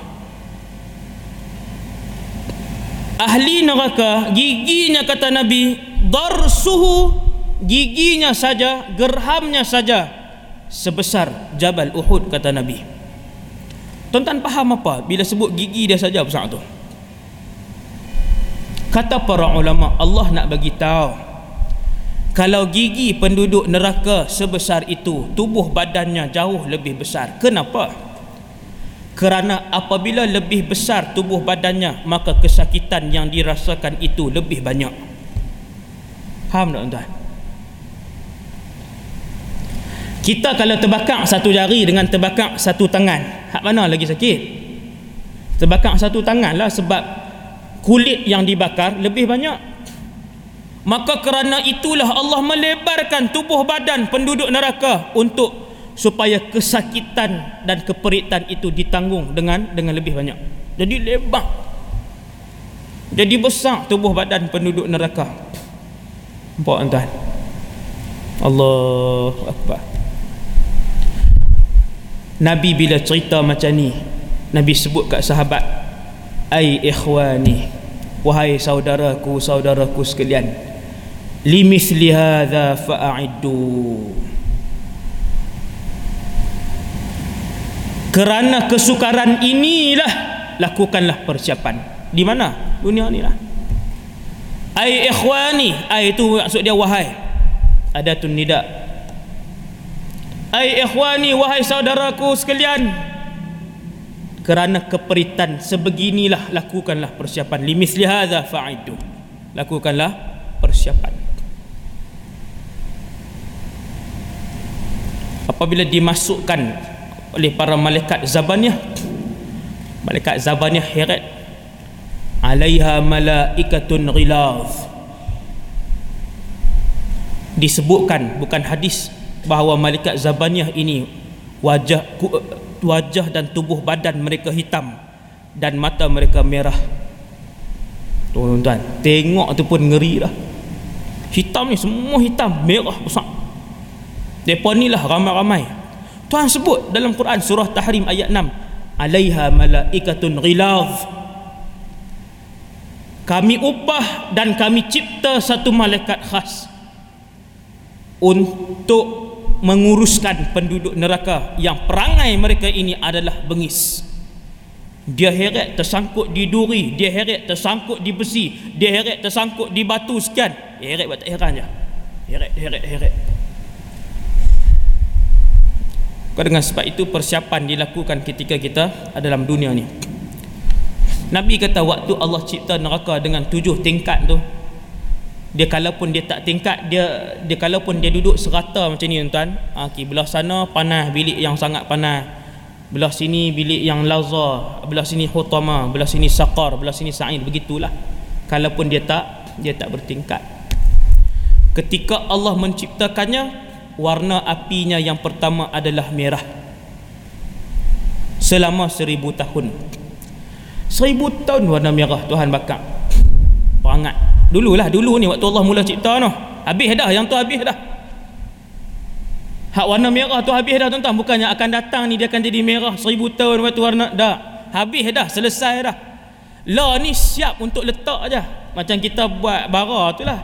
Ahli neraka giginya kata Nabi darsuhu giginya saja gerhamnya saja sebesar Jabal Uhud kata Nabi. Tuan-tuan faham apa bila sebut gigi dia saja besar tu kata para ulama Allah nak bagi tahu. Kalau gigi penduduk neraka sebesar itu tubuh badannya jauh lebih besar. Kenapa? Kerana apabila lebih besar tubuh badannya maka kesakitan yang dirasakan itu lebih banyak. Faham tak tuan kita kalau terbakar satu jari dengan terbakar satu tangan. Hak mana lagi sakit? Terbakar satu tangan lah sebab kulit yang dibakar lebih banyak. Maka kerana itulah Allah melebarkan tubuh badan penduduk neraka untuk supaya kesakitan dan keperitan itu ditanggung dengan dengan lebih banyak. Jadi lebar. Jadi besar tubuh badan penduduk neraka. Nampak tuan Allahu Akbar. Nabi bila cerita macam ni Nabi sebut kat sahabat ai ikhwani wahai saudaraku saudaraku sekalian limithli hadza fa'iddu. Kerana kesukaran inilah lakukanlah persiapan. Di mana? Dunia ni lah. Ai ikhwani ai itu maksud dia wahai. Ada tun nida. Ai ikhwani wahai saudaraku sekalian kerana keperitan sebeginilah lakukanlah persiapan. Limisli hadza fa'idu lakukanlah persiapan. Apabila dimasukkan oleh para malaikat Zabaniyah malaikat Zabaniyah heret alaiha malaikatun ghilaz. Disebutkan bukan hadis bahawa malaikat Zabaniyah ini wajah wajah dan tubuh badan mereka hitam dan mata mereka merah. Tuan-tuan tengok tu pun ngeri lah hitam ni semua hitam merah besar. Mereka ni lah ramai-ramai. Tuhan sebut dalam Quran surah Tahrim ayat 6 alaiha malaikatun ghilaz kami upah dan kami cipta satu malaikat khas untuk menguruskan penduduk neraka yang perangai mereka ini adalah bengis. Dia heret tersangkut di duri dia heret tersangkut di besi dia heret tersangkut di batu sekian. Heret buat tak heran je. Heret heret heret. Maka dengan sebab itu persiapan dilakukan ketika kita dalam dunia ni. Nabi kata waktu Allah cipta neraka dengan tujuh tingkat tu dia kalaupun dia tak tingkat dia dia kalaupun dia duduk serata macam ni tuan ha, okay, belah sana panas bilik yang sangat panas. Belah sini bilik yang lazar belah sini hutama belah sini saqar belah sini sa'id begitulah. Kalaupun dia tak dia tak bertingkat. Ketika Allah menciptakannya warna apinya yang pertama adalah merah. Selama seribu tahun. Seribu tahun warna merah Tuhan bakar. Perangat dululah dulu ni waktu Allah mula cipta no. habis dah yang tu habis dah. Hak warna merah tu habis dah tuan-tuan. Bukannya akan datang ni dia akan jadi merah seribu tahun waktu warna dah. Habis dah selesai dah. Law ni siap untuk letak aja. Macam kita buat bara tu lah.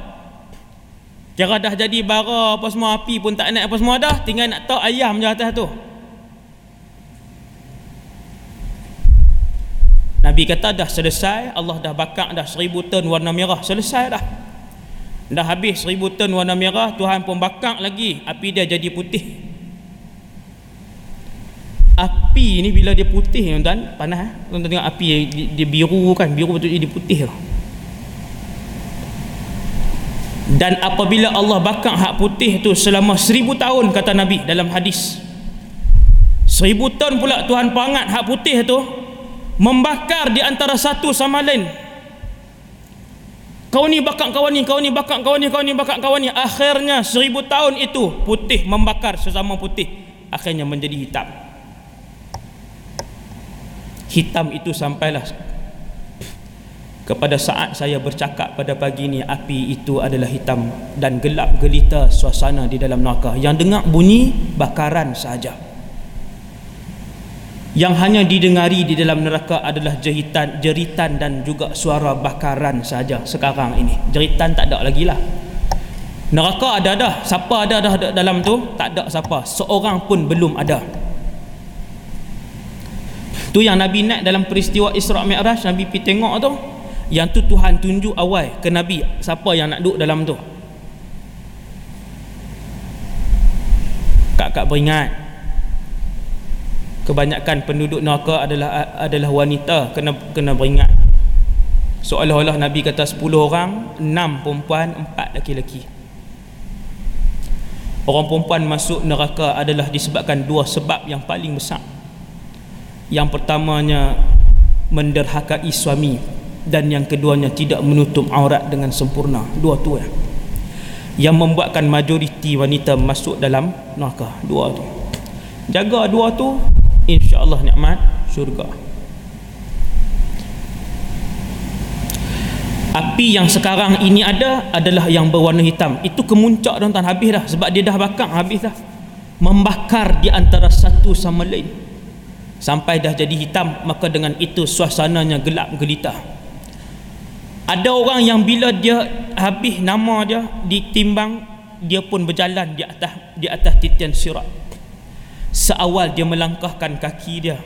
Kira dah jadi bara apa semua api pun tak naik apa semua dah tinggal nak tahu ayam je atas tu. Nabi kata dah selesai Allah dah bakar dah seribu ton warna merah. Selesai dah. Dah habis seribu ton warna merah Tuhan pun bakar lagi. Api dia jadi putih. Api ni bila dia putih tuan-tuan panas eh? tuan-tuan tengok api dia, dia biru kan? Biru betul jadi putih tu. Dan apabila Allah bakar hak putih tu selama seribu tahun kata Nabi dalam hadis seribu tahun pula Tuhan pangat hak putih tu membakar di antara satu sama lain. Kau ni bakar kawan ni kau ni bakar kawan ni kau ni bakar kawan ni. Akhirnya seribu tahun itu putih membakar sesama putih. Akhirnya menjadi hitam. Hitam itu sampailah kepada saat saya bercakap pada pagi ini api itu adalah hitam dan gelap gelita suasana di dalam neraka. Yang dengar bunyi bakaran saja yang hanya didengari di dalam neraka adalah jeritan jeritan dan juga suara bakaran saja sekarang ini. Jeritan tak ada lagi lah. Neraka ada dah. Siapa ada dah dalam tu? Tak ada siapa. Seorang pun belum ada. Tu yang Nabi naik dalam peristiwa Isra' Mi'raj Nabi pergi tengok tu. Yang tu Tuhan tunjuk awal ke Nabi. Siapa yang nak duduk dalam tu? Kakak beringat kebanyakan penduduk neraka adalah adalah wanita kena kena beringat. Seolah-olah Nabi kata 10 orang 6 perempuan 4 lelaki-lelaki. Orang perempuan masuk neraka adalah disebabkan dua sebab yang paling besar. Yang pertamanya menderhakai suami dan yang keduanya tidak menutup aurat dengan sempurna. Dua tu ya yang membuatkan majoriti wanita masuk dalam neraka. Dua tu. Jaga dua tu insya-Allah nikmat syurga. Api yang sekarang ini ada adalah yang berwarna hitam. Itu kemuncak tuan-tuan. Habis dah. Sebab dia dah bakar. Habis dah. Membakar di antara satu sama lain. Sampai dah jadi hitam maka dengan itu suasananya gelap gelita ada orang yang bila dia habis nama dia ditimbang dia pun berjalan di atas di atas titian sirat seawal dia melangkahkan kaki dia.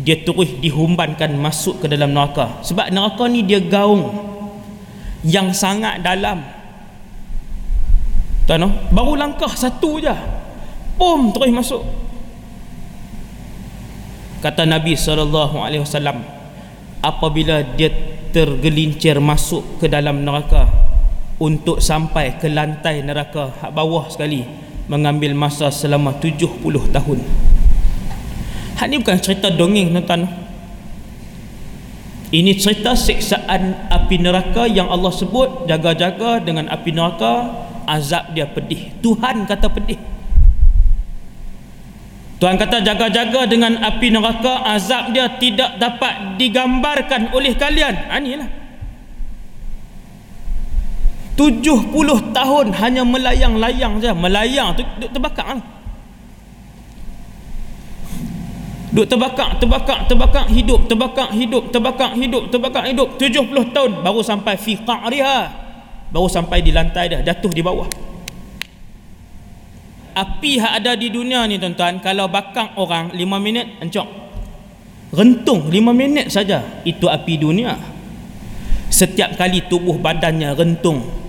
Dia terus dihumbankan masuk ke dalam neraka. Sebab neraka ni dia gaung yang sangat dalam. Tuan baru langkah satu je. Pom terus masuk. Kata Nabi SAW apabila dia tergelincir masuk ke dalam neraka untuk sampai ke lantai neraka bawah sekali mengambil masa selama 70 tahun. Hak ni bukan cerita dongeng tuan-tuan. Ini cerita siksaan api neraka yang Allah sebut jaga-jaga dengan api neraka azab dia pedih. Tuhan kata pedih. Tuhan kata jaga-jaga dengan api neraka azab dia tidak dapat digambarkan oleh kalian. Ha, inilah 70 tahun hanya melayang-layang saja. Melayang tu duk terbakar lah. duk terbakar terbakar terbakar hidup terbakar hidup terbakar hidup terbakar hidup. 70 tahun baru sampai fi qa'riha. Baru sampai di lantai dah jatuh di bawah. Api yang ada di dunia ni tuan-tuan kalau bakar orang 5 minit encok. Rentung 5 minit saja itu api dunia. Setiap kali tubuh badannya rentung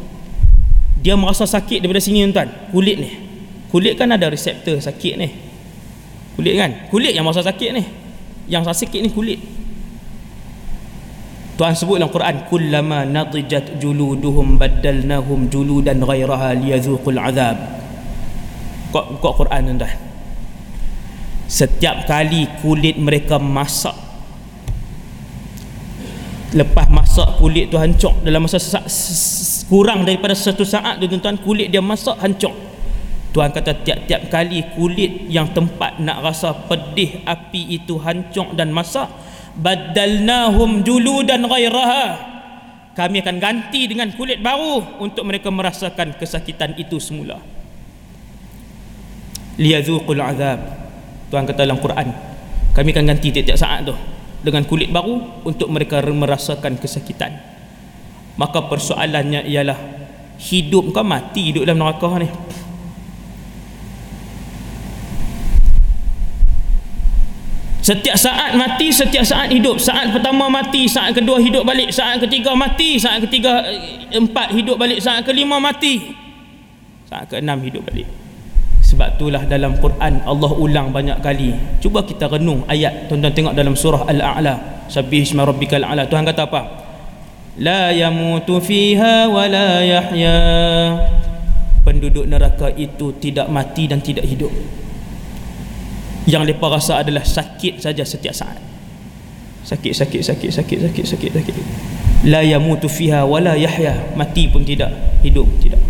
dia merasa sakit daripada sini tuan. Kulit ni. Kulit kan ada reseptor sakit ni. Kulit kan? Kulit yang merasa sakit ni. Yang rasa sakit ni kulit. Tuhan sebut dalam Quran kullama nadijat juluduhum baddalnahum juludan ghairaha liyazuqul azab. Buka, buka Quran tuan. Setiap kali kulit mereka masak lepas masak kulit tu hancur dalam masa kurang daripada satu saat tu tuan kulit dia masak hancur. Tuhan kata tiap-tiap kali kulit yang tempat nak rasa pedih api itu hancur dan masak badalnahum juludan ghairaha. Kami akan ganti dengan kulit baru untuk mereka merasakan kesakitan itu semula. Liyazuqul azab. Tuhan kata dalam Quran kami akan ganti tiap-tiap saat tu dengan kulit baru untuk mereka merasakan kesakitan maka persoalannya ialah hidup kau mati hidup dalam neraka ni. Setiap saat mati setiap saat hidup. Saat pertama mati saat kedua hidup balik. Saat ketiga mati saat ketiga eh, empat hidup balik. Saat kelima mati saat keenam hidup balik. Sebab itulah dalam Quran Allah ulang banyak kali. Cuba kita renung ayat. Tuan-tuan tengok dalam surah Al-A'la. Sabbih isma rabbikal a'la. Tuhan kata apa yamutu fiha wa la yahya. Penduduk neraka itu tidak mati dan tidak hidup. Yang mereka rasa adalah sakit saja setiap saat. Sakit sakit sakit sakit sakit sakit sakit. La yamutu fiha wa la yahya. Mati pun tidak hidup tidak.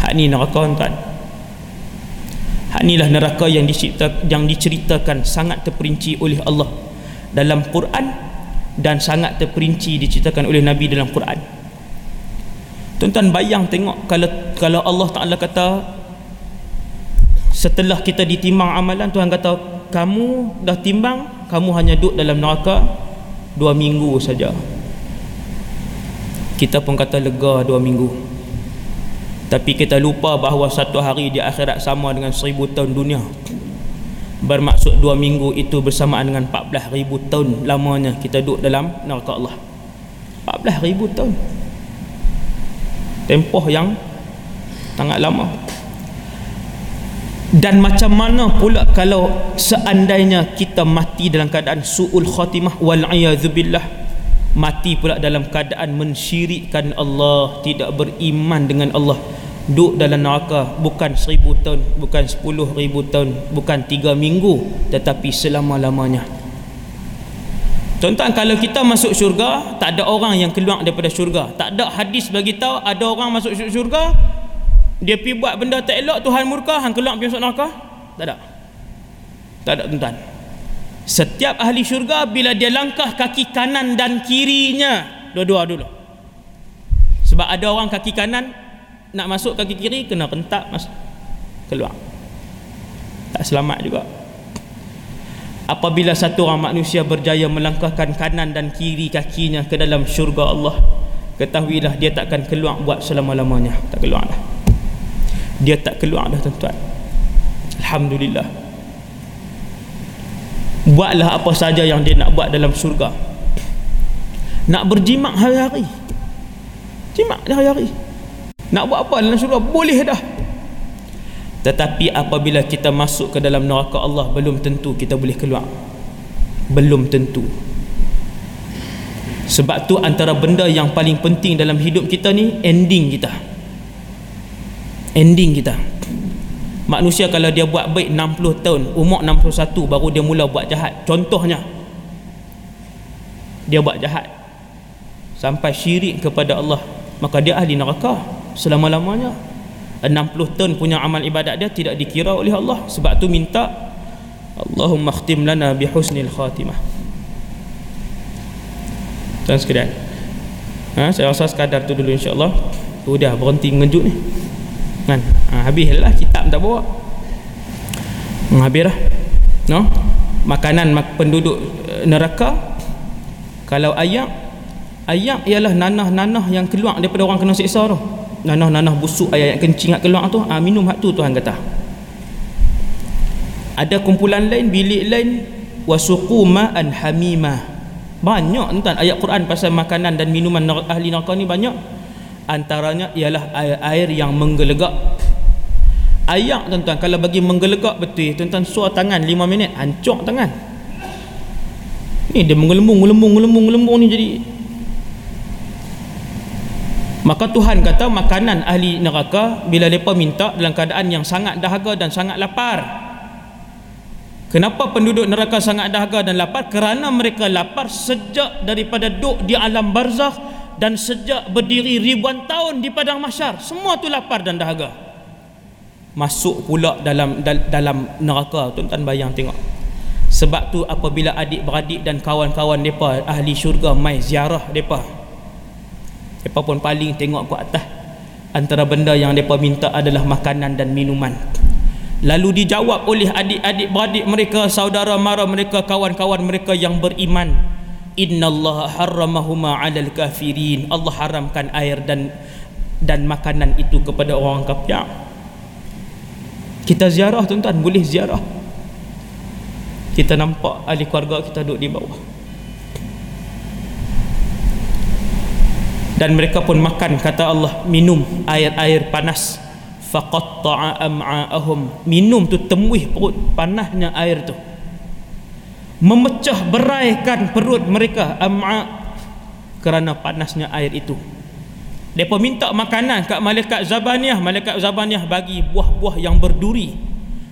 Hak ni neraka tuan. Hak inilah neraka yang dicipta, yang diceritakan sangat terperinci oleh Allah dalam Quran dan sangat terperinci diceritakan oleh Nabi dalam Quran. Tuan-tuan bayang tengok kalau kalau Allah Ta'ala kata setelah kita ditimbang amalan Tuhan kata kamu dah timbang kamu hanya duduk dalam neraka dua minggu saja. Kita pun kata lega dua minggu. Tapi kita lupa bahawa satu hari di akhirat sama dengan seribu tahun dunia bermaksud dua minggu itu bersamaan dengan 14 ribu tahun lamanya kita duduk dalam neraka Allah. 14 ribu tahun tempoh yang sangat lama. Dan macam mana pula kalau seandainya kita mati dalam keadaan su'ul khatimah wal billah mati pula dalam keadaan mensyirikkan Allah tidak beriman dengan Allah duduk dalam neraka bukan seribu tahun bukan sepuluh ribu tahun bukan tiga minggu tetapi selama-lamanya. Tuan-tuan kalau kita masuk syurga tak ada orang yang keluar daripada syurga. Tak ada hadis bagi tahu ada orang masuk syurga dia pergi buat benda tak elok Tuhan murka hang keluar pergi masuk neraka? Tak ada. Tak ada tuan-tuan. Setiap ahli syurga bila dia langkah kaki kanan dan kirinya dua-dua dulu. Sebab ada orang kaki kanan nak masuk kaki kiri kena rentak masuk keluar. Tak selamat juga. Apabila satu orang manusia berjaya melangkahkan kanan dan kiri kakinya ke dalam syurga Allah ketahuilah dia takkan keluar buat selama-lamanya. Tak keluar dah. Dia tak keluar dah tuan-tuan. Alhamdulillah. Buatlah apa saja yang dia nak buat dalam syurga. Nak berjimak hari-hari. Jimak hari-hari nak buat apa? Dalam syurga boleh dah. Tetapi apabila kita masuk ke dalam neraka Allah belum tentu kita boleh keluar. Belum tentu. Sebab tu antara benda yang paling penting dalam hidup kita ni ending kita. Ending kita. Manusia kalau dia buat baik 60 tahun umur 61 baru dia mula buat jahat. Contohnya dia buat jahat. Sampai syirik kepada Allah maka dia ahli neraka selama-lamanya. 60 tahun punya amal ibadat dia tidak dikira oleh Allah. Sebab tu minta Allahumma khtim lana bihusnil khatimah. Tuan sekalian. Ha, saya rasa sekadar tu dulu insyaAllah. Tu dah berhenti ngejut ni. Kan? Ha, habis lah kitab tak bawa. Ha, habis lah no? makanan mak penduduk eh, neraka kalau ayam ayam ialah nanah-nanah yang keluar daripada orang kena siksa tu nanah-nanah busuk ayat yang kencing nak keluar tu ah, minum hak tu Tuhan kata. Ada kumpulan lain bilik lain wasuqu ma'an hamimah banyak tuan ayat Quran pasal makanan dan minuman ahli neraka ni banyak. Antaranya ialah air-air yang menggelegak. Ayak tuan-tuan kalau bagi menggelegak betul tuan-tuan suar tangan 5 minit hancur tangan. Ni dia menggelembung gelembung gelembung gelembung ni jadi maka Tuhan kata makanan ahli neraka bila mereka minta dalam keadaan yang sangat dahaga dan sangat lapar. Kenapa penduduk neraka sangat dahaga dan lapar? Kerana mereka lapar sejak daripada duduk di alam barzakh dan sejak berdiri ribuan tahun di padang masyar semua tu lapar dan dahaga. Masuk pula dalam dalam neraka. Tuan-tuan bayang tengok. Sebab tu apabila adik-beradik dan kawan-kawan mereka ahli syurga mai ziarah mereka mereka pun paling tengok ke atas. Antara benda yang mereka minta adalah makanan dan minuman. Lalu dijawab oleh adik-adik beradik mereka saudara mara mereka kawan-kawan mereka yang beriman. Innallaha harramahuma alal kafirin. Allah haramkan air dan dan makanan itu kepada orang kafir. Kita ziarah tuan-tuan. Boleh ziarah. Kita nampak ahli keluarga kita duduk di bawah dan mereka pun makan kata Allah minum air-air panas. Faqatta'a am'a'ahum. Minum tu temuih perut panasnya air tu. Memecah beraikan perut mereka am'a kerana panasnya air itu. Mereka minta makanan kat malaikat Zabaniah. Malaikat Zabaniah bagi buah-buah yang berduri.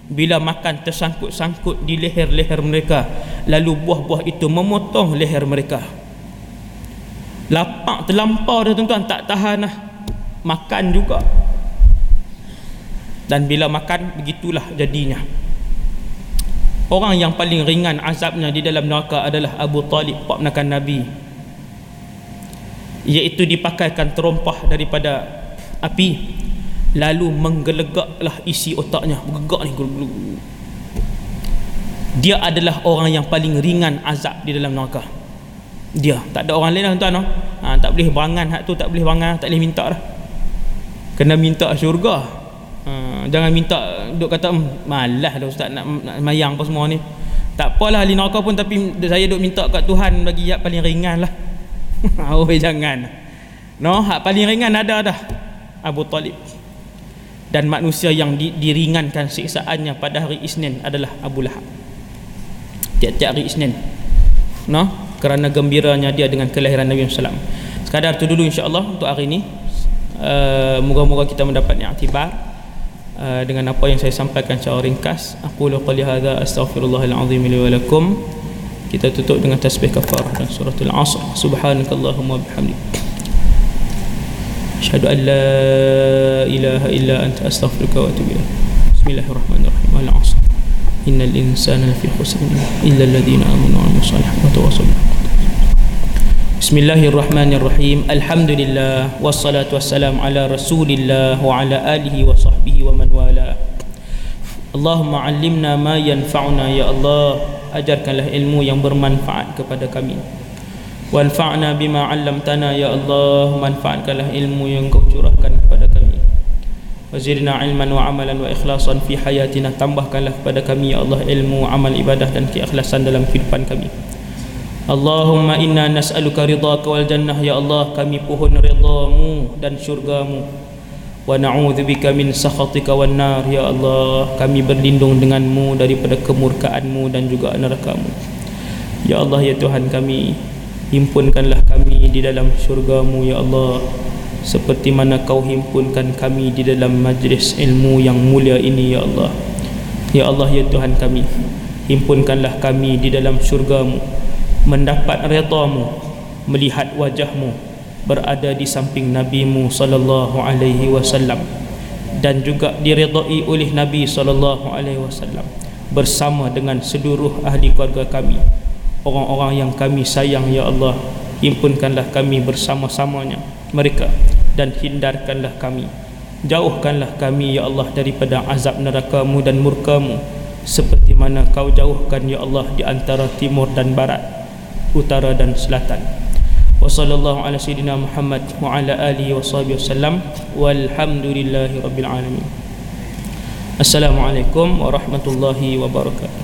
Bila makan tersangkut-sangkut di leher-leher mereka. Lalu buah-buah itu memotong leher mereka lapak terlampau dah tuan-tuan. Tak tahan lah. Makan juga. Dan bila makan begitulah jadinya. Orang yang paling ringan azabnya di dalam neraka adalah Abu Talib pak menakan Nabi. Iaitu dipakaikan terompah daripada api. Lalu menggelegaklah isi otaknya. Bergegak ni dia adalah orang yang paling ringan azab di dalam neraka dia. Tak ada orang lain lah tuan-tuan ha, tak boleh berangan hak tu tak boleh berangan tak boleh minta dah. Kena minta syurga. Ha, jangan minta duk kata hmm, malas dah ustaz nak, nak mayang apa semua ni. Tak apalah ahli neraka pun tapi saya duk minta kat Tuhan bagi hak paling ringan lah. Oh jangan. No hak paling ringan ada dah. Abu Talib. Dan manusia yang di, diringankan siksaannya pada hari Isnin adalah Abu Lahab. Tiap-tiap hari Isnin. No? kerana gembiranya dia dengan kelahiran Nabi SAW sekadar itu dulu insyaAllah untuk hari ini. Uh, moga-moga uh, kita mendapat i'tibar uh, dengan apa yang saya sampaikan secara ringkas. Aku laqali hadha astaghfirullahaladzim li walakum kita tutup dengan tasbih kafarah dan suratul asr. Subhanakallahumma bihamdik. Asyadu an la ilaha illa anta astaghfiruka wa atubu ilaih. Bismillahirrahmanirrahim. al asr. Innal insana lafi khusr. Illa alladhina amanu wa amilus salihati wa tawassaw. bil haqq. Bismillahirrahmanirrahim. Alhamdulillah wassalatu wassalamu ala Rasulillah wa ala alihi wa sahbihi wa man wala. Allahumma 'allimna ma yanfa'una ya Allah. Ajarkanlah ilmu yang bermanfaat kepada kami. Wanfa'na bima 'allamtana ya Allah. Manfa'atkanlah ilmu yang Kau curahkan kepada kami. Wazidna 'ilman wa 'amalan wa ikhlasan fi hayatina. Tambahkanlah kepada kami ya Allah ilmu, amal ibadah dan keikhlasan dalam kehidupan kami. Allahumma inna nas'aluka ridhaka wal jannah ya Allah kami pohon ridhamu dan syurgamu. Wa na'udzubika min sakhatika wan nar ya Allah kami berlindung denganmu daripada kemurkaanmu dan juga nerakamu. Ya Allah ya Tuhan kami himpunkanlah kami di dalam syurgamu ya Allah. Seperti mana kau himpunkan kami di dalam majlis ilmu yang mulia ini ya Allah. Ya Allah ya Tuhan kami himpunkanlah kami di dalam syurgamu mendapat redamu melihat wajahmu berada di samping nabimu sallallahu alaihi wasallam dan juga diredai oleh nabi sallallahu alaihi wasallam bersama dengan seluruh ahli keluarga kami. Orang-orang yang kami sayang ya Allah himpunkanlah kami bersama-samanya mereka dan hindarkanlah kami. Jauhkanlah kami ya Allah daripada azab nerakamu dan murkamu seperti mana kau jauhkan ya Allah di antara timur dan barat utara dan selatan. Wa sallallahu ala sayidina Muhammad wa ala alihi wa sahbihi wasallam. Walhamdulillahi rabbil alamin. Assalamualaikum warahmatullahi wabarakatuh